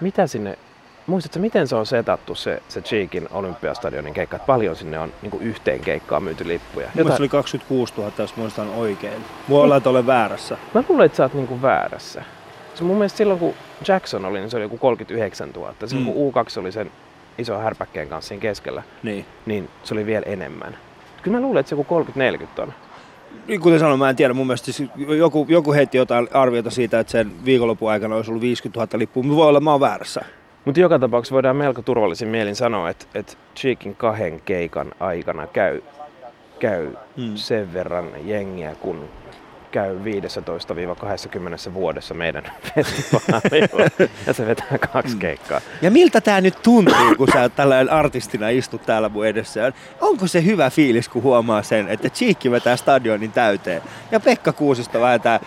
mitä sinne, muistatko miten se on setattu se, se Cheekin olympiastadionin keikka, että paljon sinne on niin kuin yhteen keikkaan myyty lippuja?
Jotain... oli 26 000, jos muistan oikein. Voi olla, että olen väärässä.
Mä luulen, että sä oot niin kuin väärässä. Se mun mielestä silloin, kun Jackson oli, niin se oli joku 39 000. Silloin mm. kun U2 oli sen iso härpäkkeen kanssa siinä keskellä, niin. niin se oli vielä enemmän. Kyllä mä luulen, että se joku 30-40 on.
Niin kuten sanoin, mä en tiedä. Mun mielestä siis joku, joku heitti jotain arviota siitä, että sen viikonlopun aikana olisi ollut 50 000 lippua. Mutta voi olla, mä oon väärässä.
Mutta joka tapauksessa voidaan melko turvallisin mielin sanoa, että, että Cheekin kahden keikan aikana käy, käy hmm. sen verran jengiä, kun käy 15-20 vuodessa meidän festivaalilla ja se vetää kaksi mm. keikkaa.
Ja miltä tämä nyt tuntuu, kun sä tällainen artistina istut täällä mun edessä? Onko se hyvä fiilis, kun huomaa sen, että Cheekki vetää stadionin täyteen ja Pekka Kuusisto vähentää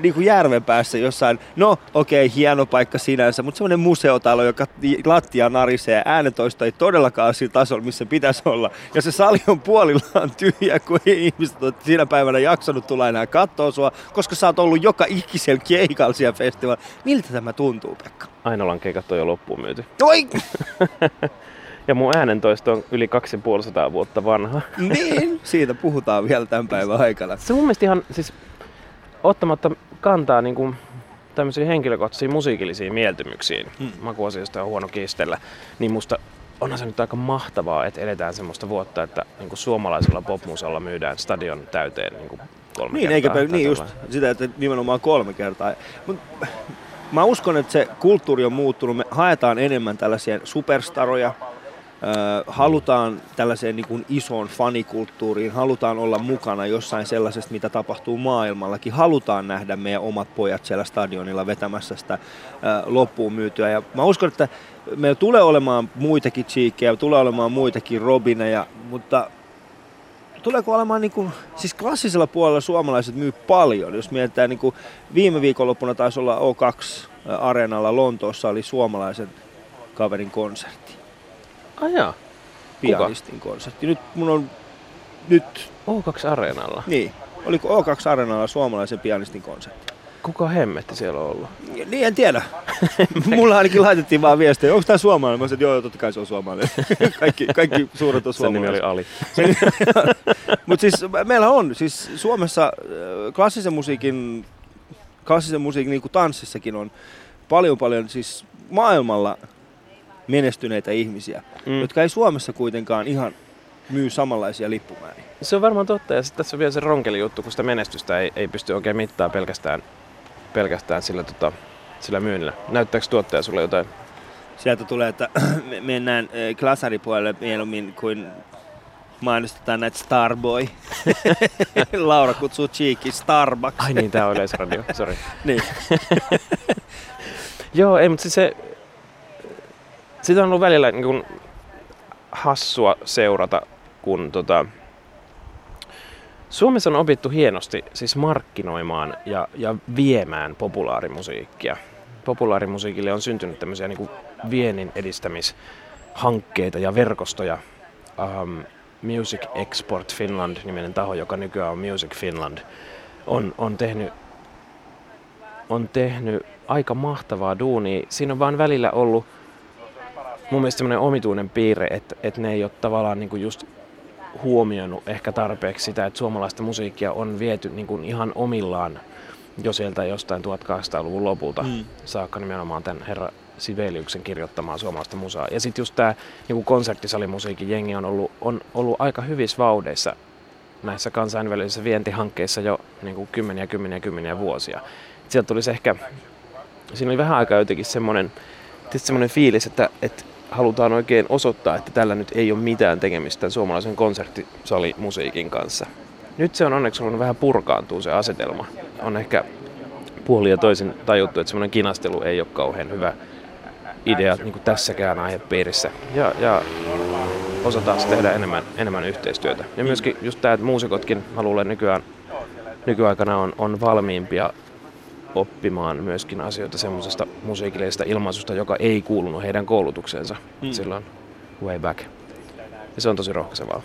niin kuin järven päässä jossain, no okei, okay, hieno paikka sinänsä, mutta semmoinen museotalo, joka lattia narisee, äänentoista ei todellakaan sillä tasolla, missä pitäisi olla. Ja se sali on puolillaan tyhjä, kun ihmiset on siinä päivänä jaksanut tulla enää katsoa sua, koska sä oot ollut joka ikisellä keikalla siellä festivaalilla. Miltä tämä tuntuu, Pekka?
Ainolan keikat on jo loppuun myyty.
Oi!
ja mun äänentoisto on yli 2500 vuotta vanha.
niin, siitä puhutaan vielä tämän päivän aikana.
Se mun mielestä ihan, siis ottamatta kantaa niin kuin tämmöisiin henkilökohtaisiin musiikillisiin mieltymyksiin, hmm. makuasioista on huono kiistellä, niin musta onhan se nyt aika mahtavaa, että eletään semmoista vuotta, että niin kuin suomalaisella popmusalla myydään stadion täyteen niin kuin kolme
niin,
kertaa.
Eikä, niin just sitä, että nimenomaan kolme kertaa. Mut, mä uskon, että se kulttuuri on muuttunut. Me haetaan enemmän tällaisia superstaroja, halutaan tällaiseen niin kuin isoon fanikulttuuriin, halutaan olla mukana jossain sellaisesta, mitä tapahtuu maailmallakin. Halutaan nähdä meidän omat pojat siellä stadionilla vetämässä sitä loppuun myytyä. Ja mä uskon, että meillä tulee olemaan muitakin Cheekejä, tulee olemaan muitakin Robineja, mutta tuleeko olemaan, niin kuin, siis klassisella puolella suomalaiset myy paljon. Jos mietitään, niin kuin viime viikonloppuna taisi olla O2-areenalla Lontoossa oli suomalaisen kaverin konsertti.
Ai jaa.
Pianistin konsertti. Nyt mun on... Nyt...
O2-areenalla?
Niin. Oliko O2-areenalla suomalaisen pianistin konsertti?
Kuka hemmetti siellä on ollut?
Niin, en tiedä. Mulla ainakin laitettiin vaan viestejä, onko tämä suomalainen? Mä sanoin, että joo, totta kai se on suomalainen. kaikki, kaikki suuret on
Sen nimi oli. Ali.
Mutta siis meillä on, siis Suomessa äh, klassisen musiikin, klassisen musiikin niin kuin tanssissakin on paljon paljon siis maailmalla menestyneitä ihmisiä,
Mm.
jotka ei Suomessa kuitenkaan ihan myy samanlaisia lippumääriä.
Se on varmaan totta. Ja sitten tässä on vielä se ronkeli juttu, kun sitä menestystä ei, ei pysty oikein mittaa pelkästään, pelkästään sillä, tota, sillä myynnillä. Näyttääkö tuottaja sulle jotain?
Sieltä tulee, että me- mennään klasaripuolelle mieluummin kuin mainostetaan näitä Starboy. Laura kutsuu Cheeky Starbucks.
Ai niin, tää on Yleisradio, sori.
Niin.
Joo, ei, mutta siis se... Sitä on ollut välillä niin kuin hassua seurata, kun tota... Suomessa on opittu hienosti siis markkinoimaan ja, ja viemään populaarimusiikkia. Populaarimusiikille on syntynyt tämmöisiä niin viennin edistämishankkeita ja verkostoja. Um, Music Export Finland, niminen taho, joka nykyään on Music Finland, on, on tehnyt on tehnyt aika mahtavaa duunia. Siinä on vaan välillä ollut mun mielestä semmoinen omituinen piirre, että, että ne ei ole tavallaan kuin just huomioinut ehkä tarpeeksi sitä, että suomalaista musiikkia on viety niin kuin ihan omillaan jo sieltä jostain 1800-luvun lopulta mm. saakka nimenomaan tämän herra Sibeliuksen kirjoittamaa suomalaista musaa. Ja sitten just tämä niin konserttisalimusiikin jengi on ollut, on ollut aika hyvissä vaudeissa näissä kansainvälisissä vientihankkeissa jo niin kuin kymmeniä, kymmeniä, kymmeniä vuosia. Sieltä tulisi ehkä, siinä oli vähän aikaa jotenkin semmoinen, semmoinen fiilis, että, että halutaan oikein osoittaa, että tällä nyt ei ole mitään tekemistä tämän suomalaisen konserttisalimusiikin kanssa. Nyt se on onneksi ollut vähän purkaantuu se asetelma. On ehkä puoli ja toisin tajuttu, että semmoinen kinastelu ei ole kauhean hyvä idea niin kuin tässäkään aihepiirissä. Ja, ja osataan tehdä enemmän, enemmän yhteistyötä. Ja myöskin just tämä, että muusikotkin, mä luulen nykyään, nykyaikana on, on valmiimpia oppimaan myöskin asioita semmoisesta musiikillisesta ilmaisusta, joka ei kuulunut heidän koulutukseensa mm. silloin way back. Ja se on tosi rohkaisevaa.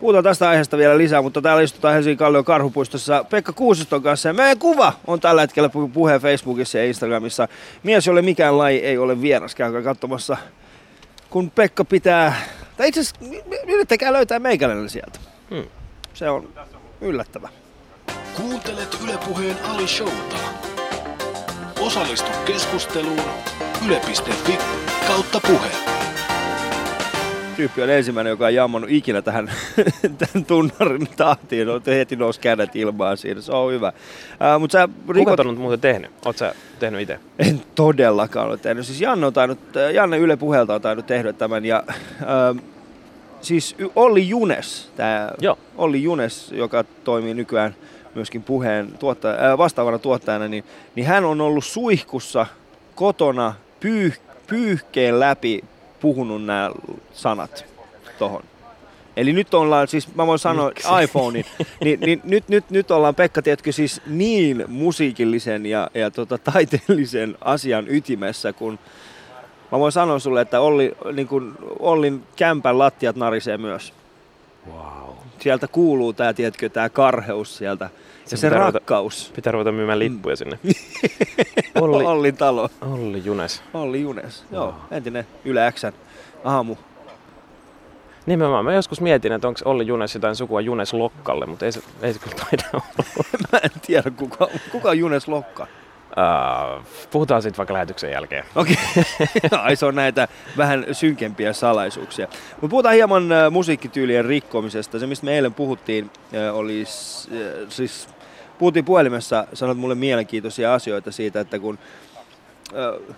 Puhutaan tästä aiheesta vielä lisää, mutta täällä istutaan Helsingin Kallion karhupuistossa Pekka Kuusiston kanssa. Ja meidän kuva on tällä hetkellä pu- puheen Facebookissa ja Instagramissa. Mies, jolle mikään laji ei ole vieras. Käykää katsomassa, kun Pekka pitää... Tai itse asiassa yrittäkää löytää meikäläinen sieltä.
Hmm.
Se on yllättävä.
Kuuntelet Ylepuheen Ali Showta. Osallistu keskusteluun yle.fi kautta puhe.
Tyyppi on ensimmäinen, joka on jammannut ikinä tähän tämän tunnarin tahtiin. On heti nousi kädet ilmaan siinä. Se on hyvä. Uh, mutta sä
Kuka
rikot...
ton on muuten tehnyt? Oot sä tehnyt itse?
En todellakaan ole tehnyt. Siis Janne, on tainnut, Janne Yle Puhelta on tainnut tehdä tämän. Ja, ähm, siis Olli Junes, tämä
Joo.
Olli Junes, joka toimii nykyään myöskin puheen tuottaja, äh, vastaavana tuottajana, niin, niin hän on ollut suihkussa kotona pyyh, pyyhkeen läpi puhunut nämä sanat tohon. Eli nyt ollaan, siis mä voin sanoa
Miksi?
iPhonein, niin, niin nyt, nyt, nyt ollaan Pekka, tiedätkö, siis niin musiikillisen ja, ja tota, taiteellisen asian ytimessä, kun mä voin sanoa sulle, että Olli, niin kun Ollin kämpän lattiat narisee myös.
Wow.
Sieltä kuuluu tää, tiedätkö, tää karheus sieltä. Ja
Se
se
pitää ruveta-
rakkaus.
Pitää ruveta myymään lippuja sinne. Olli,
Ollin talo.
Olli Junes.
Olli Junes. Joo, entinen Yle Xn aamu.
Nimenomaan. Mä joskus mietin, että onko Olli Junes jotain sukua Junes Lokkalle, mutta ei se, ei se kyllä taida olla.
Mä en tiedä, kuka, kuka on Junes Lokka.
Uh, puhutaan siitä vaikka lähetyksen jälkeen.
Okei, okay. ai se on näitä vähän synkempiä salaisuuksia. Mutta puhutaan hieman äh, musiikkityylien rikkomisesta. Se, mistä me eilen puhuttiin, äh, oli siis, puhuttiin puhelimessa, sanoit mulle mielenkiintoisia asioita siitä, että kun äh,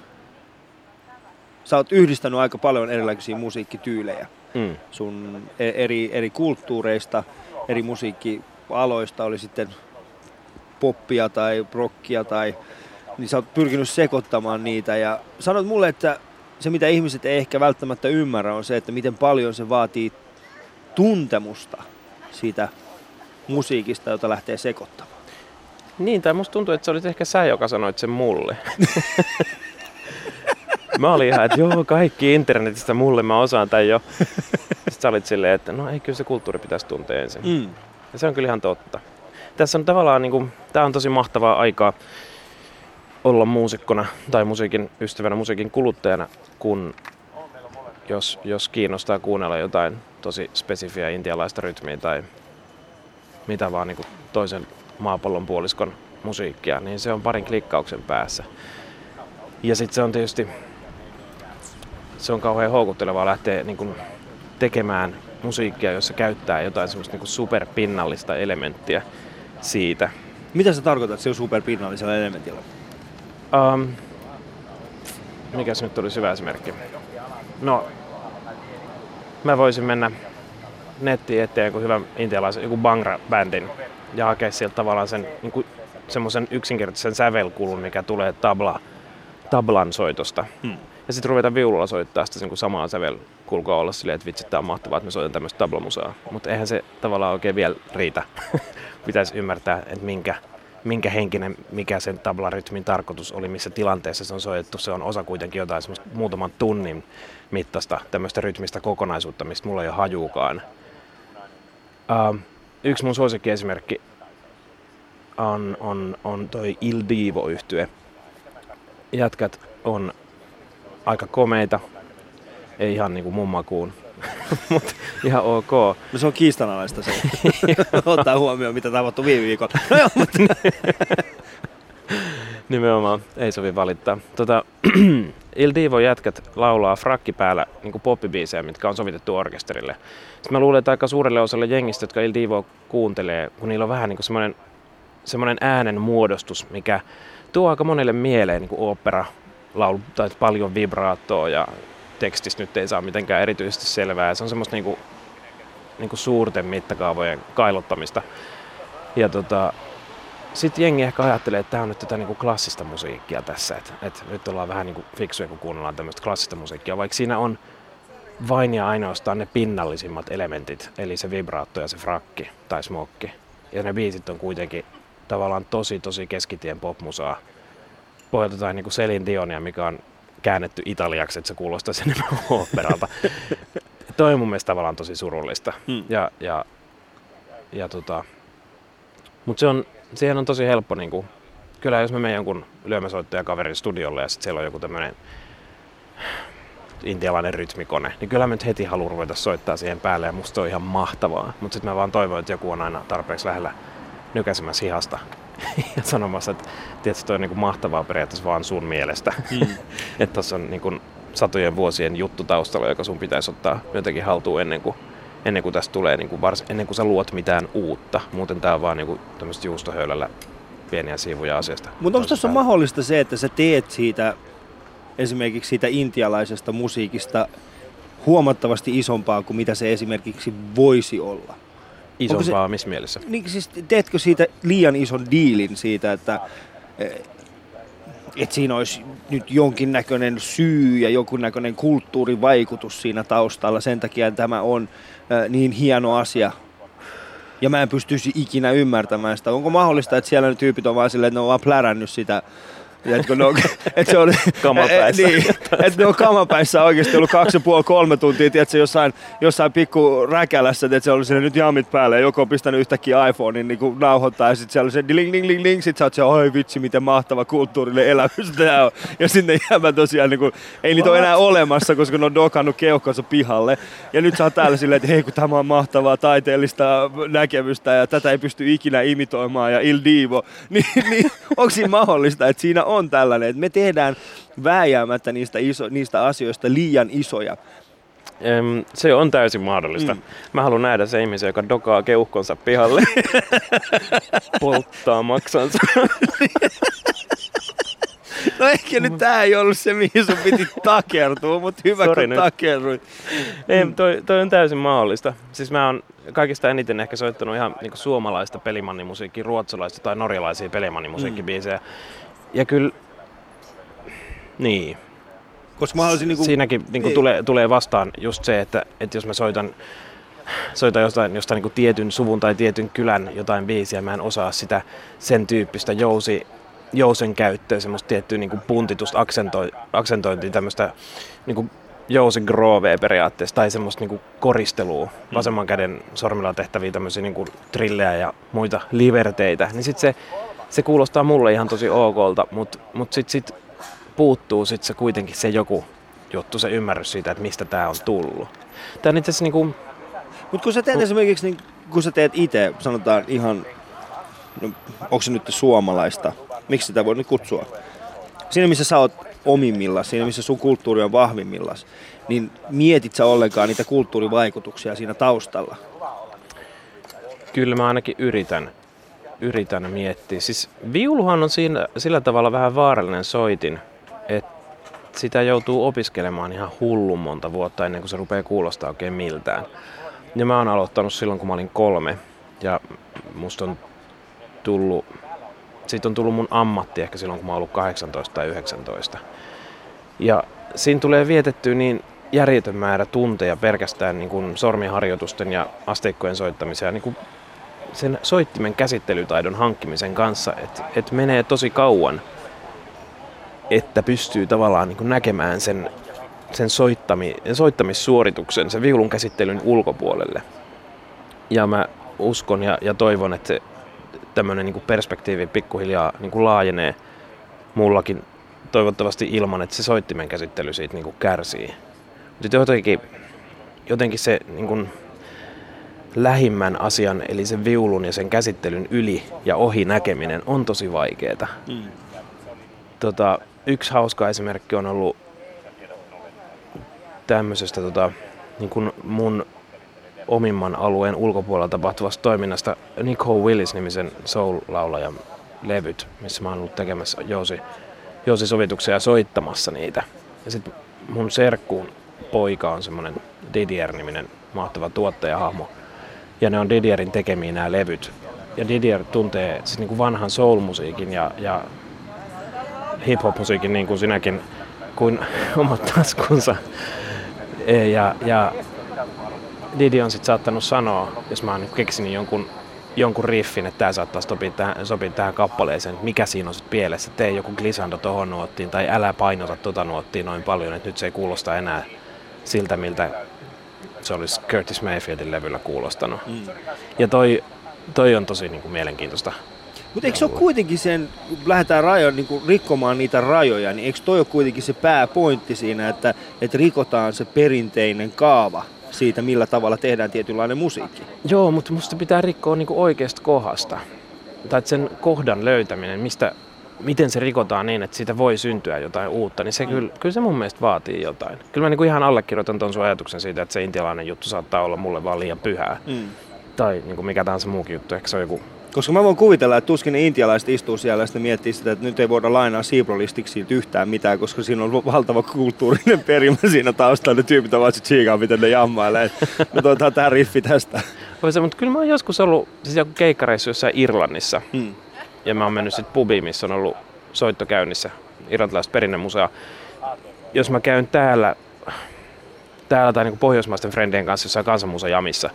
sä oot yhdistänyt aika paljon erilaisia musiikkityylejä
Mm.
sun e- eri, eri kulttuureista, eri musiikkialoista, oli sitten poppia tai rockia tai niin sä oot pyrkinyt sekoittamaan niitä ja sanot mulle, että se mitä ihmiset ei ehkä välttämättä ymmärrä on se, että miten paljon se vaatii tuntemusta siitä musiikista, jota lähtee sekoittamaan.
Niin, tai musta tuntuu, että se oli ehkä sä, joka sanoit sen mulle. mä olin ihan, että joo, kaikki internetistä mulle, mä osaan tai jo. Sitten sä olit silleen, että no ei, kyllä se kulttuuri pitäisi tuntea ensin.
Mm.
Ja se on kyllä ihan totta. tässä on tavallaan, niin kuin, tämä on tosi mahtavaa aikaa olla muusikkona tai musiikin ystävänä, musiikin kuluttajana, kun jos, jos kiinnostaa kuunnella jotain tosi spesifiä intialaista rytmiä tai mitä vaan niin kuin toisen maapallon puoliskon musiikkia, niin se on parin klikkauksen päässä. Ja sitten se on tietysti se on kauhean houkuttelevaa lähteä niin kuin tekemään musiikkia, jossa käyttää jotain semmoista niin kuin superpinnallista elementtiä siitä.
Mitä sä tarkoitat sillä superpinnallisella elementillä?
Um, mikä se nyt tuli hyvä esimerkki? No, mä voisin mennä nettiin eteen joku hyvä intialaisen, joku Bangra-bändin ja hakea sieltä tavallaan sen niin kuin, semmoisen yksinkertaisen sävelkulun, mikä tulee tabla, tablan soitosta. Hmm. Ja sitten ruveta viululla soittaa sitä niin samaa sävelkulkua olla silleen, että vitsi, tää on mahtavaa, että me soitan tämmöistä tablamusaa. Mutta eihän se tavallaan oikein vielä riitä. Pitäisi ymmärtää, että minkä, minkä henkinen, mikä sen tablarytmin tarkoitus oli, missä tilanteessa se on soitettu. Se on osa kuitenkin jotain muutaman tunnin mittaista tämmöistä rytmistä kokonaisuutta, mistä mulla ei ole hajuukaan. Uh, yksi mun suosikkiesimerkki on, on, on toi Il divo yhtye Jätkät on aika komeita, ei ihan niinku mun mutta ihan ok.
No se on kiistanalaista se. Ottaa huomioon, mitä tapahtui viime viikolla. No joo, mutta...
Nimenomaan, ei sovi valittaa. Tota, Il Divo jätkät laulaa frakki päällä niin poppibiisejä, mitkä on sovitettu orkesterille. Sitten mä luulen, että aika suurelle osalle jengistä, jotka Il Divo kuuntelee, kun niillä on vähän niin semmoinen, semmoinen äänen muodostus, mikä tuo aika monelle mieleen niin opera, laulu, tai paljon vibraattoa ja tekstistä nyt ei saa mitenkään erityisesti selvää. Se on semmoista niin kuin, niin kuin suurten mittakaavojen kailottamista. Ja tota, sitten jengi ehkä ajattelee, että tämä on nyt tätä niinku klassista musiikkia tässä, että, että nyt ollaan vähän niinku fiksuja, kun kuunnellaan tämmöistä klassista musiikkia, vaikka siinä on vain ja ainoastaan ne pinnallisimmat elementit, eli se vibraatto ja se frakki tai smokki. Ja ne biisit on kuitenkin tavallaan tosi tosi keskitien popmusaa. Pohjalta tai niinku Selin Dionia, mikä on käännetty italiaksi, että se kuulostaa sen operalta. Toi on mun mielestä tavallaan tosi surullista. Hmm. Ja, ja, ja tota, mutta se on, siihen on tosi helppo, niin kuin, kyllä jos me menen jonkun lyömäsoittaja kaverin studiolle ja sitten siellä on joku tämmöinen intialainen rytmikone, niin kyllä mä nyt heti haluan ruveta soittaa siihen päälle ja musta on ihan mahtavaa. Mutta sitten mä vaan toivon, että joku on aina tarpeeksi lähellä nykäisemässä hihasta ja sanomassa, että tietysti toi on niin kuin mahtavaa periaatteessa vaan sun mielestä. Mm. että tuossa on niin kuin satojen vuosien juttu taustalla, joka sun pitäisi ottaa jotenkin haltuun ennen kuin ennen kuin tästä tulee, niin kuin vars, ennen kuin sä luot mitään uutta. Muuten tää on vaan niin kuin tämmöistä juustohöylällä pieniä siivuja asiasta.
Mutta onko tässä mahdollista se, että sä teet siitä esimerkiksi siitä intialaisesta musiikista huomattavasti isompaa kuin mitä se esimerkiksi voisi olla?
Isompaa se, missä mielessä?
Niin, siis teetkö siitä liian ison diilin siitä, että että siinä olisi nyt jonkinnäköinen syy ja jonkinnäköinen kulttuurivaikutus siinä taustalla. Sen takia tämä on niin hieno asia. Ja mä en pystyisi ikinä ymmärtämään sitä. Onko mahdollista, että siellä ne tyypit on vaan silleen, että ne on vaan plärännyt sitä Ne on, että se oli,
kamapäissä.
niin, että ne on kamapäissä oikeasti ollut kaksi ja puoli, kolme tuntia, tiedätkö, jossain, jossain pikku räkälässä, että se oli sinne nyt jamit päälle ja joku on pistänyt yhtäkkiä iPhonein niin kuin nauhoittaa ja sitten siellä oli se ding ding ding ding, sit sä oot se, oi vitsi, miten mahtava kulttuurinen elämys tämä on. Ja sinne jäämä tosiaan, niin kuin, ei niitä ole enää olemassa, koska ne on dokannut keuhkonsa pihalle. Ja nyt sä oot täällä silleen, että hei kun tämä on mahtavaa taiteellista näkemystä ja tätä ei pysty ikinä imitoimaan ja il divo. Niin, niin onko siinä mahdollista, että siinä on tällainen, että me tehdään vääjäämättä niistä, iso, niistä asioista liian isoja.
Se on täysin mahdollista. Mm. Mä haluan nähdä se ihmisen, joka dokaa keuhkonsa pihalle, polttaa maksansa.
No ehkä nyt tää ei ollut se, mihin sun piti takertua, mutta hyvä Sorry kun takerruit.
Ei, toi, toi, on täysin mahdollista. Siis mä oon kaikista eniten ehkä soittanut ihan niin suomalaista pelimannimusiikkia, ruotsalaista tai norjalaisia pelimannimusiikkibiisejä. Mm. Ja kyllä, niin.
Koska mä haluaisin niinku...
Siinäkin niinku niin. tulee, tulee vastaan just se, että, että jos mä soitan, soitan jostain, jostain niinku tietyn suvun tai tietyn kylän jotain biisiä, mä en osaa sitä sen tyyppistä jousi, jousen käyttöä, semmoista tiettyä niinku puntitusta aksentointia, tämmöistä niinku Jousi Grove periaatteessa, tai semmoista niinku koristelua, mm. vasemman käden sormilla tehtäviä tämmöisiä niinku trillejä ja muita liverteitä, niin sit se, se kuulostaa mulle ihan tosi okolta, mutta mut sit, sit puuttuu sit se kuitenkin se joku juttu, se ymmärrys siitä, että mistä tämä on tullut. Tämä on itse asiassa niinku,
Mutta kun sä teet esimerkiksi, niin kun sä teet itse, sanotaan ihan, no, onko se nyt suomalaista, miksi sitä voi nyt kutsua? Siinä missä sä oot omimmillaan, siinä missä sun kulttuuri on vahvimmillaan, niin mietit sä ollenkaan niitä kulttuurivaikutuksia siinä taustalla?
Kyllä mä ainakin yritän, yritän miettiä. Siis viuluhan on siinä, sillä tavalla vähän vaarallinen soitin, että sitä joutuu opiskelemaan ihan hullun monta vuotta ennen kuin se rupeaa kuulostaa oikein miltään. Ja mä oon aloittanut silloin, kun mä olin kolme. Ja musta on tullut, siitä on tullut mun ammatti ehkä silloin, kun mä oon ollut 18 tai 19. Ja siinä tulee vietettyä niin järjetön määrä tunteja pelkästään niin kuin sormiharjoitusten ja asteikkojen soittamisen ja niin kuin sen soittimen käsittelytaidon hankkimisen kanssa, että et menee tosi kauan, että pystyy tavallaan niin näkemään sen, sen soittami, soittamissuorituksen, sen viulun käsittelyn ulkopuolelle. Ja mä uskon ja, ja toivon, että tämmöinen niin perspektiivi pikkuhiljaa niin laajenee mullakin toivottavasti ilman, että se soittimen käsittely siitä niin kuin kärsii. Mutta jotenkin, jotenkin se niin kuin lähimmän asian, eli sen viulun ja sen käsittelyn yli ja ohi näkeminen on tosi vaikeaa. Mm. Tota, yksi hauska esimerkki on ollut tämmöisestä tota, niin kuin mun omimman alueen ulkopuolella tapahtuvasta toiminnasta Nico Willis-nimisen soul-laulajan levyt, missä mä oon ollut tekemässä jousi, jousisovituksia ja soittamassa niitä. Ja sitten mun serkkuun poika on semmonen Didier-niminen mahtava tuottajahahmo. Ja ne on Didierin tekemiä nämä levyt. Ja Didier tuntee siis niin kuin vanhan soul-musiikin ja, ja hip-hop-musiikin niin kuin sinäkin kuin omat taskunsa. E, ja, ja Didi on sitten saattanut sanoa, jos mä oon niin keksinyt jonkun, jonkun riffin, että tämä saattaa sopia tähän, sopia tähän kappaleeseen, että mikä siinä on sitten pielessä. Tee joku glissando tohon nuottiin tai älä painota tota nuottiin noin paljon, että nyt se ei kuulosta enää siltä, miltä se olisi Curtis Mayfieldin levyllä kuulostanut. Mm. Ja toi, toi on tosi niin kuin, mielenkiintoista.
Mutta eikö se ole kuitenkin sen, kun lähdetään rajo, niin kuin rikkomaan niitä rajoja, niin eikö toi ole kuitenkin se pääpointti siinä, että, että rikotaan se perinteinen kaava siitä, millä tavalla tehdään tietynlainen musiikki?
Joo, mutta musta pitää rikkoa niin kuin oikeasta kohdasta. Tai sen kohdan löytäminen, mistä, miten se rikotaan niin, että siitä voi syntyä jotain uutta, niin se mm. kyllä, kyllä se mun mielestä vaatii jotain. Kyllä mä niin kuin ihan allekirjoitan tuon sun ajatuksen siitä, että se intialainen juttu saattaa olla mulle vaan liian pyhää. Mm. Tai niin kuin mikä tahansa muukin juttu, ehkä se on joku
koska mä voin kuvitella, että tuskin ne intialaiset istuu siellä ja sitten miettii sitä, että nyt ei voida lainaa siiprolistiksi yhtään mitään, koska siinä on valtava kulttuurinen perimä siinä taustalla. Ne tyypit ovat se tsiikaa, miten ne jammailee. Me tuotaan tämä riffi tästä.
Voisi, mutta kyllä mä oon joskus ollut siis joku keikkareissu jossain Irlannissa. Hmm. Ja mä oon mennyt sitten pubiin, missä on ollut soittokäynnissä irlantilaiset perinnemusea. Jos mä käyn täällä, täällä tai niin pohjoismaisten frendien kanssa jossain kansanmusejamissa,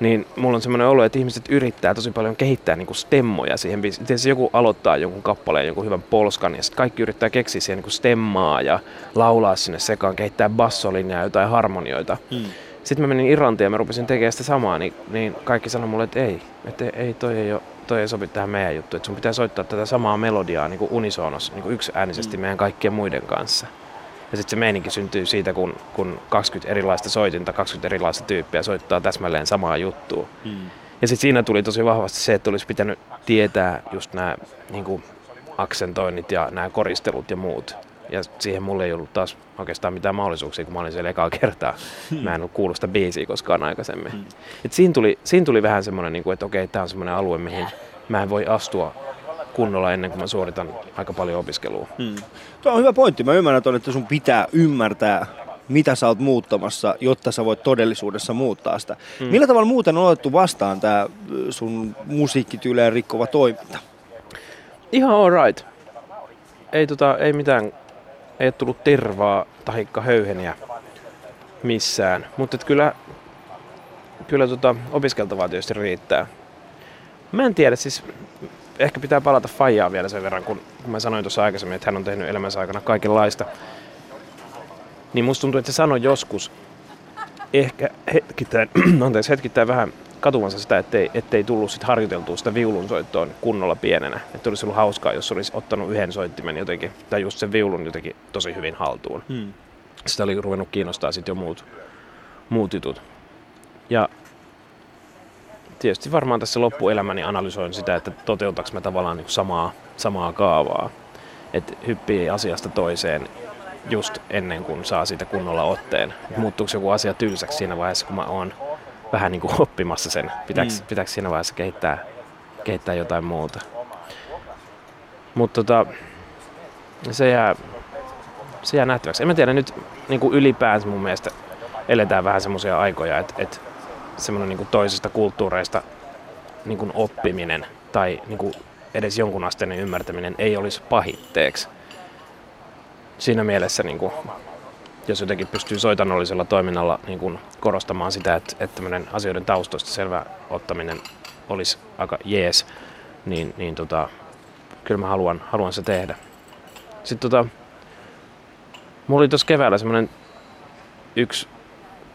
niin mulla on semmoinen olo, että ihmiset yrittää tosi paljon kehittää niinku stemmoja siihen. Tietysti joku aloittaa jonkun kappaleen, jonkun hyvän polskan, ja sitten kaikki yrittää keksiä siihen niinku stemmaa ja laulaa sinne sekaan, kehittää bassolinjaa ja jotain harmonioita. Hmm. Sitten mä menin Irlantiin ja mä rupesin tekemään sitä samaa, niin, niin kaikki sanoi mulle, että ei, että ei, toi ei, ole, toi ei sopi tähän meidän juttuun, että sun pitää soittaa tätä samaa melodiaa niin kuin unisonos, niin kuin yksi äänisesti mm. meidän kaikkien muiden kanssa. Ja sitten se meininki syntyy siitä, kun, kun 20 erilaista soitinta, 20 erilaista tyyppiä soittaa täsmälleen samaa juttua. Mm. Ja sitten siinä tuli tosi vahvasti se, että olisi pitänyt tietää just nämä niin aksentoinnit ja nämä koristelut ja muut. Ja siihen mulle ei ollut taas oikeastaan mitään mahdollisuuksia, kun mä olin siellä ekaa kertaa. Hmm. Mä en ollut kuullut sitä biisiä koskaan aikaisemmin. Hmm. Et siinä, tuli, siinä tuli vähän semmoinen, niin että okei, tämä on semmoinen alue, mihin mä en voi astua kunnolla ennen kuin mä suoritan aika paljon opiskelua. Hmm.
Tuo on hyvä pointti. Mä ymmärrän, että sun pitää ymmärtää, mitä sä oot muuttamassa, jotta sä voit todellisuudessa muuttaa sitä. Hmm. Millä tavalla muuten on otettu vastaan tämä sun musiikkityyleen rikkova toiminta?
Ihan alright. Ei, tota, ei mitään, ei ole tullut tervaa tai höyheniä missään. Mutta kyllä, kyllä tota, opiskeltavaa tietysti riittää. Mä en tiedä, siis ehkä pitää palata Fajaa vielä sen verran, kun, kun mä sanoin tuossa aikaisemmin, että hän on tehnyt elämänsä aikana kaikenlaista. Niin musta tuntuu, että se sanoi joskus ehkä hetkittäin, anteeksi, hetkittäin vähän katuvansa sitä, ettei, ettei tullut sit harjoiteltua sitä viulun soittoon kunnolla pienenä. Että olisi ollut hauskaa, jos olisi ottanut yhden soittimen jotenkin, tai just sen viulun jotenkin tosi hyvin haltuun.
Hmm.
Sitä oli ruvennut kiinnostaa sitten jo muut, muut jutut. Ja tietysti varmaan tässä loppuelämäni analysoin sitä, että toteutaks mä tavallaan niin samaa, samaa kaavaa. Että hyppii asiasta toiseen just ennen kuin saa siitä kunnolla otteen. Muuttuuko joku asia tylsäksi siinä vaiheessa, kun mä oon vähän niin kuin oppimassa sen? Pitääkö, mm. pitääkö siinä vaiheessa kehittää, kehittää jotain muuta? Mutta tota, se jää, se jää nähtäväksi. En mä tiedä, nyt niin kuin ylipäänsä mun mielestä eletään vähän semmoisia aikoja, että, että semmoinen niin kuin toisista kulttuureista niin kuin oppiminen tai niin kuin edes jonkun asteinen ymmärtäminen ei olisi pahitteeksi. Siinä mielessä, niin kuin, jos jotenkin pystyy soitanollisella toiminnalla niin kuin korostamaan sitä, että, että asioiden taustoista selvä ottaminen olisi aika jees, niin, niin tota, kyllä mä haluan, haluan se tehdä. Sitten tota, mulla oli tuossa keväällä semmoinen yksi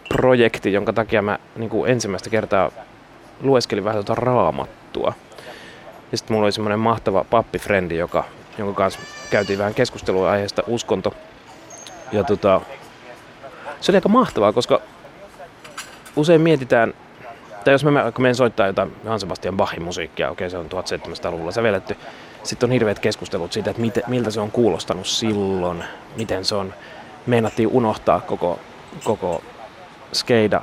projekti, jonka takia mä niin kuin ensimmäistä kertaa lueskelin vähän tuota raamattua. Ja sitten mulla oli semmoinen mahtava pappifrendi, joka, jonka kanssa käytiin vähän keskustelua aiheesta uskonto. Ja tota, se oli aika mahtavaa, koska usein mietitään, tai jos mä menen soittaa jotain Johann Sebastian Bachin musiikkia, okei se on 1700-luvulla sävelletty, sitten on hirveät keskustelut siitä, että mit, miltä se on kuulostanut silloin, miten se on, meinattiin unohtaa koko, koko skeida,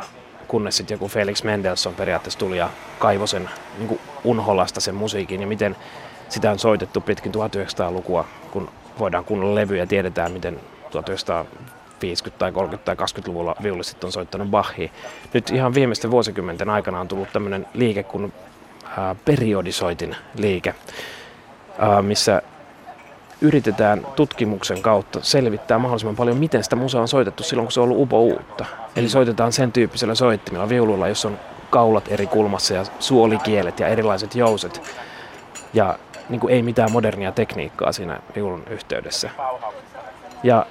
kunnes sitten joku Felix Mendelssohn periaatteessa tuli ja kaivoi sen niin unholasta sen musiikin ja miten sitä on soitettu pitkin 1900-lukua, kun voidaan kuunnella levyjä ja tiedetään, miten 1950 tai 30 tai 20-luvulla viulistit on soittanut Bachia. Nyt ihan viimeisten vuosikymmenten aikana on tullut tämmöinen liike kuin ää, periodisoitin liike, ää, missä yritetään tutkimuksen kautta selvittää mahdollisimman paljon, miten sitä musaa on soitettu silloin, kun se on ollut upo uutta. Eli soitetaan sen tyyppisellä soittimella viululla, jossa on kaulat eri kulmassa ja suolikielet ja erilaiset jouset. Ja niin kuin ei mitään modernia tekniikkaa siinä viulun yhteydessä. Ja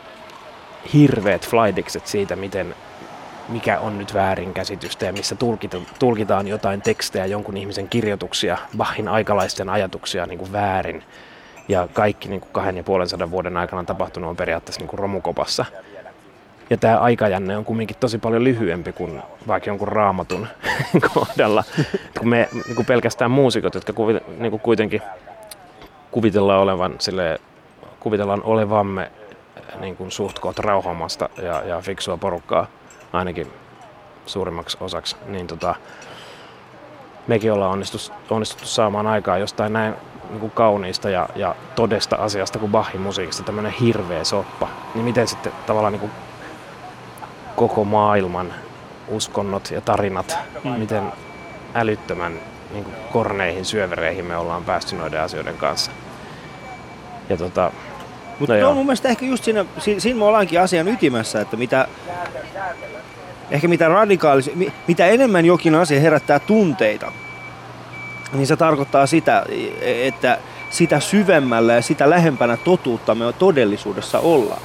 hirveät flydikset siitä, miten, mikä on nyt väärinkäsitystä ja missä tulkitaan jotain tekstejä, jonkun ihmisen kirjoituksia, Bachin aikalaisten ajatuksia niin kuin väärin ja kaikki niin kuin kahden ja puolen sadan vuoden aikana tapahtunut on periaatteessa niin kuin romukopassa. Ja tämä aikajänne on kumminkin tosi paljon lyhyempi kuin vaikka jonkun raamatun kohdalla. kun me niin kuin pelkästään muusikot, jotka kuvi, niin kuin kuitenkin kuvitellaan olevan sille, kuvitellaan olevamme niin kuin suht koht rauhamasta ja, ja fiksua porukkaa ainakin suurimmaksi osaksi, niin tota, mekin ollaan onnistuttu, onnistuttu saamaan aikaa jostain näin niin kuin kauniista ja, ja todesta asiasta kuin Bachin musiikista tämmöinen hirveä soppa, niin miten sitten tavallaan niin kuin koko maailman uskonnot ja tarinat, mm. miten älyttömän niin kuin korneihin syövereihin me ollaan päästy noiden asioiden kanssa. Ja tota,
mutta no on mun mielestä ehkä just siinä, siinä me ollaankin asian ytimessä, että mitä, ehkä mitä radikaalis, mitä enemmän jokin asia herättää tunteita, niin se tarkoittaa sitä, että sitä syvemmällä ja sitä lähempänä totuutta me todellisuudessa ollaan.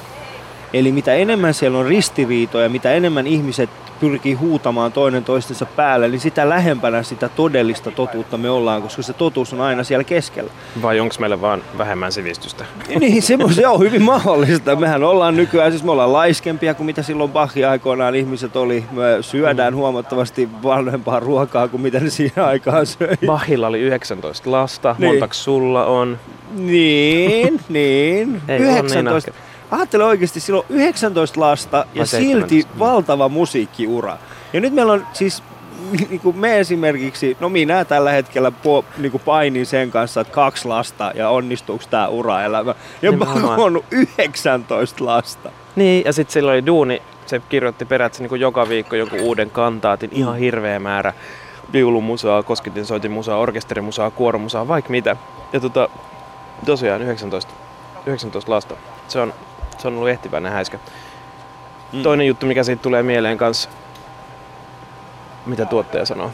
Eli mitä enemmän siellä on ristiriitoja, mitä enemmän ihmiset pyrkii huutamaan toinen toistensa päälle, niin sitä lähempänä sitä todellista totuutta me ollaan, koska se totuus on aina siellä keskellä.
Vai onko meillä vaan vähemmän sivistystä?
niin, se, se on hyvin mahdollista. Mehän ollaan nykyään, siis me ollaan laiskempia kuin mitä silloin Bachin aikoinaan ihmiset oli. Me syödään mm. huomattavasti vanhempaa ruokaa kuin mitä ne siihen aikaan söi.
Bachilla oli 19 lasta, niin. montako sulla on?
Niin, niin.
Ei 19.
Ajattele oikeasti, silloin 19 lasta ja silti valtava musiikkiura. Ja nyt meillä on siis niin kuin me esimerkiksi, no minä tällä hetkellä po, niin kuin painin sen kanssa, että kaksi lasta ja onnistuuko tämä uraelämä. Ja niin mä oon 19 lasta.
Niin, ja sitten silloin oli duuni, se kirjoitti peräti niin kuin joka viikko joku uuden kantaatin, ihan mm. hirveä määrä viulumusaa, koskitin soitin musaa, orkesterimusaa, kuoromusaa, vaikka mitä. Ja tota, tosiaan 19, 19 lasta. Se on se on ollut ehtiväinen häiskä. Mm. Toinen juttu, mikä siitä tulee mieleen kanssa, mitä tuottaja sanoo.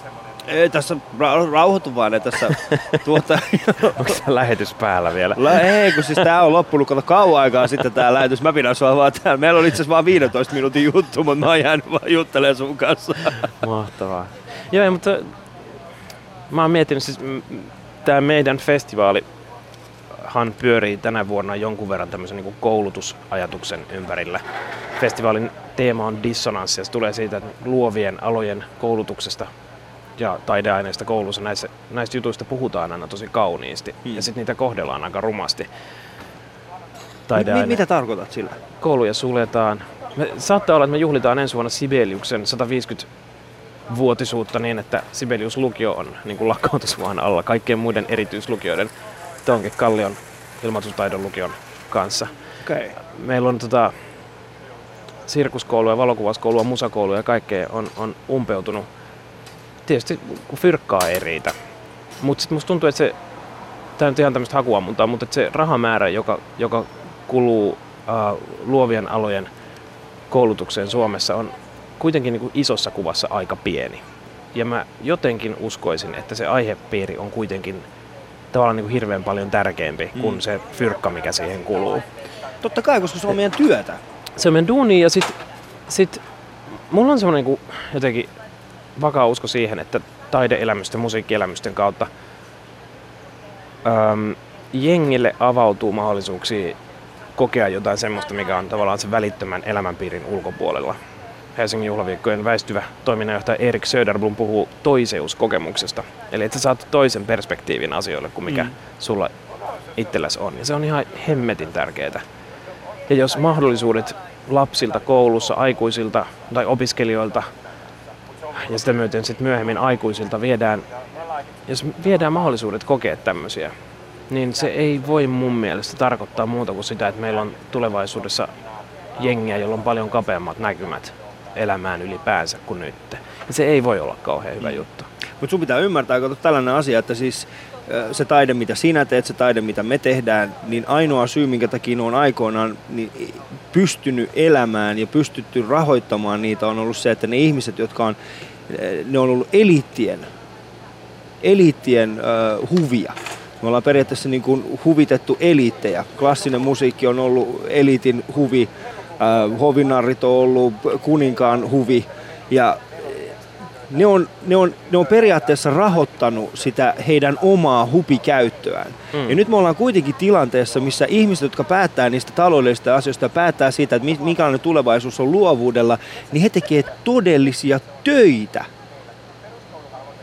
Ei, tässä ra- rauhoitu vaan, että tässä tuota...
Onko tämä lähetys päällä vielä?
La, ei, kun siis tää on loppunut kato kauan aikaa sitten tää lähetys. Mä pidän sua vaan täällä. Meillä oli itse asiassa vaan 15 minuutin juttu, mutta mä oon jäänyt vaan juttelemaan sun kanssa.
Mahtavaa. Joo, mutta mä oon miettinyt, siis tämä meidän festivaalihan pyörii tänä vuonna jonkun verran tämmöisen niin koulutusajatuksen ympärillä. Festivaalin teema on dissonanssi ja se tulee siitä, luovien alojen koulutuksesta ja taideaineista koulussa näissä, näistä jutuista puhutaan aina tosi kauniisti
Hmm.
ja sitten niitä kohdellaan aika rumasti.
Mi- mitä tarkoitat sillä?
kouluja suljetaan. Me, saattaa olla, että me juhlitaan ensi vuonna Sibeliuksen 150 vuotisuutta niin, että Sibelius lukio on niin kuin alla kaikkien muiden erityislukioiden Tonke Kallion ilmaisuustaidon lukion kanssa.
Okay.
Meillä on tota, sirkuskouluja, valokuvauskouluja, musakouluja ja kaikkea on, on umpeutunut. Tietysti kun fyrkkaa ei riitä. Mutta sitten musta tuntuu, että se, tämä nyt ihan tämmöistä hakuammuntaa, mutta että se rahamäärä, joka, joka kuluu äh, luovien alojen koulutukseen Suomessa on kuitenkin niin kuin isossa kuvassa aika pieni. Ja mä jotenkin uskoisin, että se aihepiiri on kuitenkin tavallaan niin kuin hirveän paljon tärkeämpi mm. kuin se fyrkka, mikä siihen kuluu.
Totta kai, koska se on meidän työtä.
Se on meidän duuni ja sit, sit mulla on semmoinen niin jotenkin vakaa usko siihen, että taideelämysten, musiikkielämysten kautta äm, jengille avautuu mahdollisuuksia kokea jotain semmoista, mikä on tavallaan se välittömän elämänpiirin ulkopuolella. Helsingin juhlaviikkojen väistyvä toiminnanjohtaja Erik Söderblom puhuu toiseuskokemuksesta. Eli että sä saat toisen perspektiivin asioille kuin mikä mm. sulla itselläsi on. Ja se on ihan hemmetin tärkeää. Ja jos mahdollisuudet lapsilta koulussa, aikuisilta tai opiskelijoilta ja sitä myöten sitten myöhemmin aikuisilta viedään, jos viedään mahdollisuudet kokea tämmöisiä, niin se ei voi mun mielestä tarkoittaa muuta kuin sitä, että meillä on tulevaisuudessa jengiä, jolla on paljon kapeammat näkymät elämään ylipäänsä kuin nyt. Ja se ei voi olla kauhean hyvä juttu.
Mutta sun pitää ymmärtää, kato tällainen asia, että siis se taide, mitä sinä teet, se taide, mitä me tehdään, niin ainoa syy, minkä takia ne on aikoinaan niin pystynyt elämään ja pystytty rahoittamaan niitä, on ollut se, että ne ihmiset, jotka on, ne on ollut eliittien, eliittien ö, huvia. Me ollaan periaatteessa niin kuin huvitettu eliittejä. Klassinen musiikki on ollut eliitin huvi, äh, hovinarrit on ollut kuninkaan huvi. Ja ne on, ne, on, ne on periaatteessa rahoittanut sitä heidän omaa hupikäyttöään. Mm. Ja nyt me ollaan kuitenkin tilanteessa, missä ihmiset, jotka päättää niistä taloudellisista asioista ja päättää siitä, että mi- minkälainen tulevaisuus on luovuudella, niin he tekee todellisia töitä.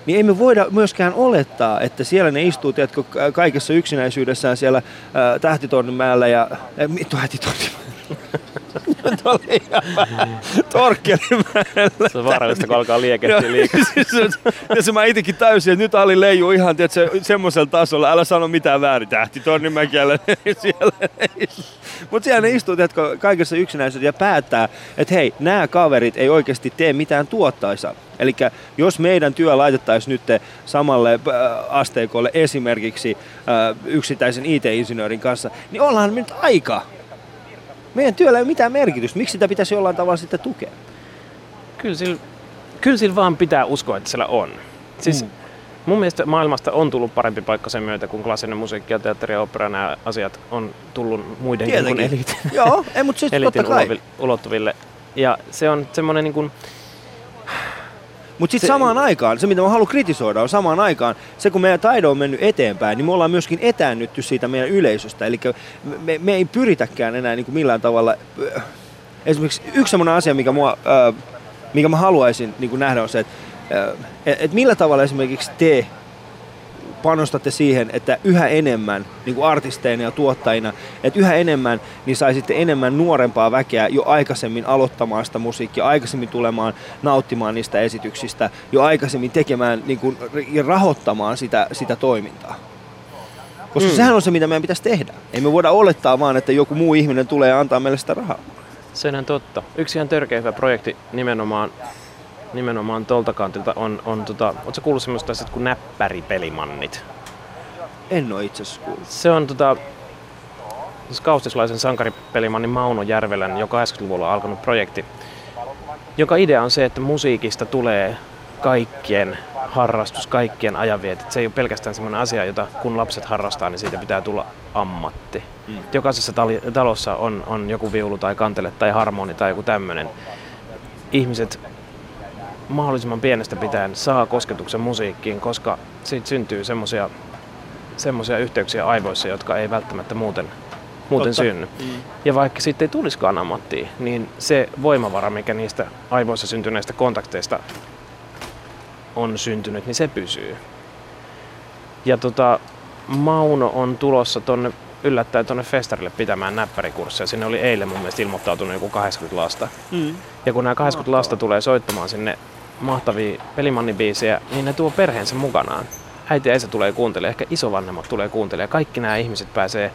Niin ei me voida myöskään olettaa, että siellä ne istuu, tiedätkö, ka- kaikessa yksinäisyydessään siellä ää, Tähtitornimäellä ja... Äh, mi- Tähtitornimäellä. Tuolla ihan vähän Torkkelimäellä.
Se on vaarallista, kun alkaa liekehtiä liikaa.
Siis ja se mä itekin täysin, että nyt Ali leijuu ihan tiedätkö, semmoisella tasolla, älä sano mitään väärin, tähti Tornimäkiällä siellä. Mutta siellä ne istuu tiedätkö, kaikessa yksinäisyydessä ja päättää, että hei, nämä kaverit ei oikeasti tee mitään tuottaisa. Eli jos meidän työ laitettaisiin nyt samalle äh, asteikolle esimerkiksi äh, yksittäisen IT-insinöörin kanssa, niin ollaan nyt aika. Meidän työllä ei ole mitään merkitystä. Miksi sitä pitäisi jollain tavalla sitten tukea?
Kyllä sillä, kyllä sillä vaan pitää uskoa, että siellä on. Siis mm. mun mielestä maailmasta on tullut parempi paikka sen myötä, kun klassinen musiikki ja teatteri ja opera, nämä asiat on tullut muidenkin kuin eliitin,
Joo, ei, mutta siis
eliitin
totta kai.
ulovi- ulottuville. Ja se on semmoinen niin kuin,
Mutta sitten samaan aikaan, se mitä mä haluan kritisoida on samaan aikaan, se kun meidän taide on mennyt eteenpäin, niin me ollaan myöskin etäännytty siitä meidän yleisöstä. Eli me, me ei pyritäkään enää niin kuin millään tavalla. äh, Esimerkiksi yksi sellainen asia, mikä, mua, äh, mikä mä haluaisin niin kuin nähdä on se, että äh, et millä tavalla esimerkiksi te panostatte siihen, että yhä enemmän niin kuin artisteina ja tuottajina, että yhä enemmän niin saisitte enemmän nuorempaa väkeä jo aikaisemmin aloittamaan sitä musiikkia, aikaisemmin tulemaan nauttimaan niistä esityksistä, jo aikaisemmin tekemään niin kuin, ja rahoittamaan sitä, sitä toimintaa. Koska mm. sehän on se, mitä meidän pitäisi tehdä. Ei me voida olettaa vaan, että joku muu ihminen tulee ja antaa meille sitä rahaa.
Senhän totta. Yksi ihan törkeä hyvä projekti nimenomaan, nimenomaan tolta kantilta on, on tota, ootko kuullut semmoista asiat kuin näppäripelimannit?
En ole itse asiassa kuullut.
Se on tota, siis kaustislaisen sankaripelimannin Mauno Järvelän jo 80-luvulla alkanut projekti, joka idea on se, että musiikista tulee kaikkien harrastus, kaikkien ajanvietet. Se ei ole pelkästään semmoinen asia, jota kun lapset harrastaa, niin siitä pitää tulla ammatti. Mm. Jokaisessa tali- talossa on, on joku viulu tai kantele tai harmoni tai joku tämmöinen. Ihmiset mahdollisimman pienestä pitäen saa kosketuksen musiikkiin, koska siitä syntyy semmoisia semmoisia yhteyksiä aivoissa, jotka ei välttämättä muuten, muuten synny. Mm. Ja vaikka sitten ei tulisikaan ammattia, niin se voimavara, mikä niistä aivoissa syntyneistä kontakteista on syntynyt, niin se pysyy. Ja tota, Mauno on tulossa tonne yllättäen tuonne festarille pitämään näppärikursseja. Sinne oli eilen mun mielestä ilmoittautunut joku 80 lasta. Mm. Ja kun nämä 80 lasta tulee soittamaan sinne mahtavia pelimannibiisejä, niin ne tuo perheensä mukanaan. Äiti ja isä tulee kuuntelemaan, ehkä isovanhemmat tulee kuuntelemaan. Kaikki nämä ihmiset pääsee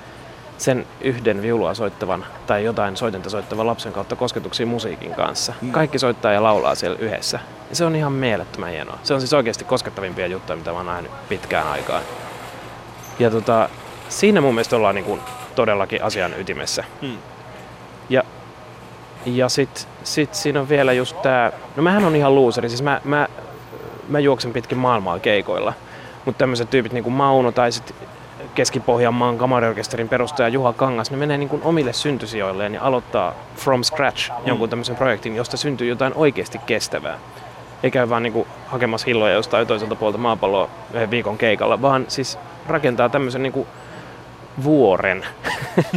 sen yhden viulua soittavan tai jotain soitinta soittavan lapsen kautta kosketuksiin musiikin kanssa. Mm. Kaikki soittaa ja laulaa siellä yhdessä. Ja se on ihan mielettömän hienoa. Se on siis oikeasti koskettavimpia juttuja, mitä mä oon nähnyt pitkään aikaan. Ja tota, siinä mun mielestä ollaan niin kuin todellakin asian ytimessä. Hmm. Ja, ja sit, sit siinä on vielä just tää, no mähän on ihan looseri, siis mä, mä, mä juoksen pitkin maailmaa keikoilla. Mutta tämmöiset tyypit niin kuin Mauno tai sit Keski-Pohjanmaan kamariorkesterin perustaja Juha Kangas, ne menee niin kuin omille syntysijoilleen ja aloittaa from scratch hmm. jonkun tämmöisen projektin, josta syntyy jotain oikeasti kestävää. Eikä vaan niin kuin hakemassa hilloja jostain toiselta puolta maapalloa yhden viikon keikalla, vaan siis rakentaa tämmöisen niin kuin vuoren,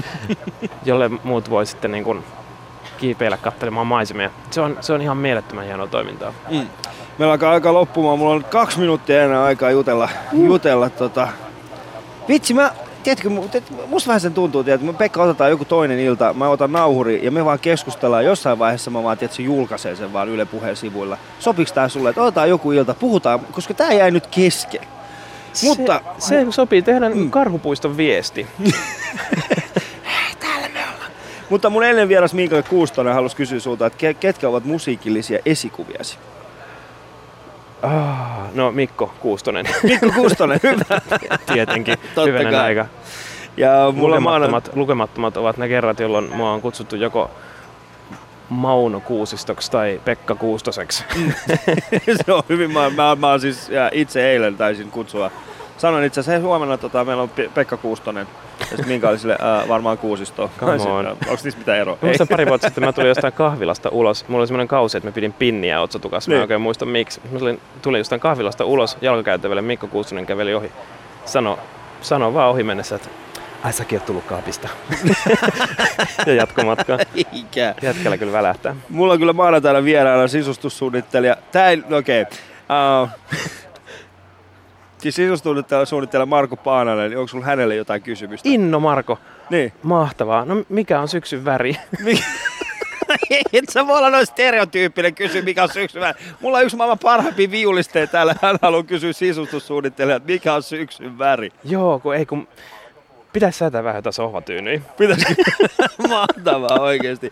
jolle muut voi sitten niin kuin kiipeillä katselemaan maisemia. Se on, se on ihan mielettömän hienoa toimintaa. Mm.
Meillä alkaa aika loppumaan. Mulla on kaksi minuuttia enää aikaa jutella. Mm. jutella tota. Vitsi, mä, tiedätkö, musta vähän sen tuntuu, että me Pekka otetaan joku toinen ilta, mä otan nauhuri ja me vaan keskustellaan. Jossain vaiheessa mä vaan, tiedätkö, julkaisee sen vaan Yle Puheen sivuilla. Sopiks tää sulle, että otetaan joku ilta, puhutaan, koska tää jäi nyt kesken.
Mutta, se, se sopii tehdä mm. karhupuiston viesti.
Mutta mun ennen vieras Mikael Kuustonen halusi kysyä sulta, että ketkä ovat musiikillisia esikuviasi?
Ah, no Mikko Kuustonen.
Mikko Kuustonen, hyvä.
Tietenkin, hyvänä aika. Ja mulla lukemattomat, maana... lukemattomat ovat ne kerrat, jolloin mua on kutsuttu joko Mauno Kuusistoksi tai Pekka Kuustoseksi.
se on hyvin, mä, mä, mä siis ja itse eilen taisin kutsua. Sanoin itse asiassa, hei huomenna tota, meillä on Pekka Kuustonen. Ja sitten Minka oli sille, ää, varmaan kuusisto. Onko niistä mitään eroa?
Muistan pari vuotta sitten mä tulin jostain kahvilasta ulos. Mulla oli semmoinen kausi, että mä pidin pinniä otsatukas. Mä en niin. oikein muista miksi. Mä tulin, tulin jostain kahvilasta ulos jalkakäytävälle. Mikko Kuustonen käveli ohi. Sano, sano vaan ohi mennessä, että Ai säkin oot tullut kaapista. ja jatkomatka. Ikä. Jätkällä kyllä välähtää.
Mulla on kyllä maanantaina vieraana sisustussuunnittelija. Tää ei, okei. Okay. Uh, siis sisustussuunnittelija Marko Paananen, niin onko sulla hänelle jotain kysymystä?
Inno Marko. Niin. Mahtavaa. No mikä on syksyn väri?
Et sä voi olla noin stereotyyppinen kysy, mikä on syksyn väri. Mulla on yksi maailman parhaimpia viulisteja täällä. Hän haluaa kysyä sisustussuunnittelijat, mikä on syksyn väri.
Joo, kun ei kun Pitäisi säätää vähän jotain sohvatyynyä.
Pitäisikö? Mahtavaa oikeesti.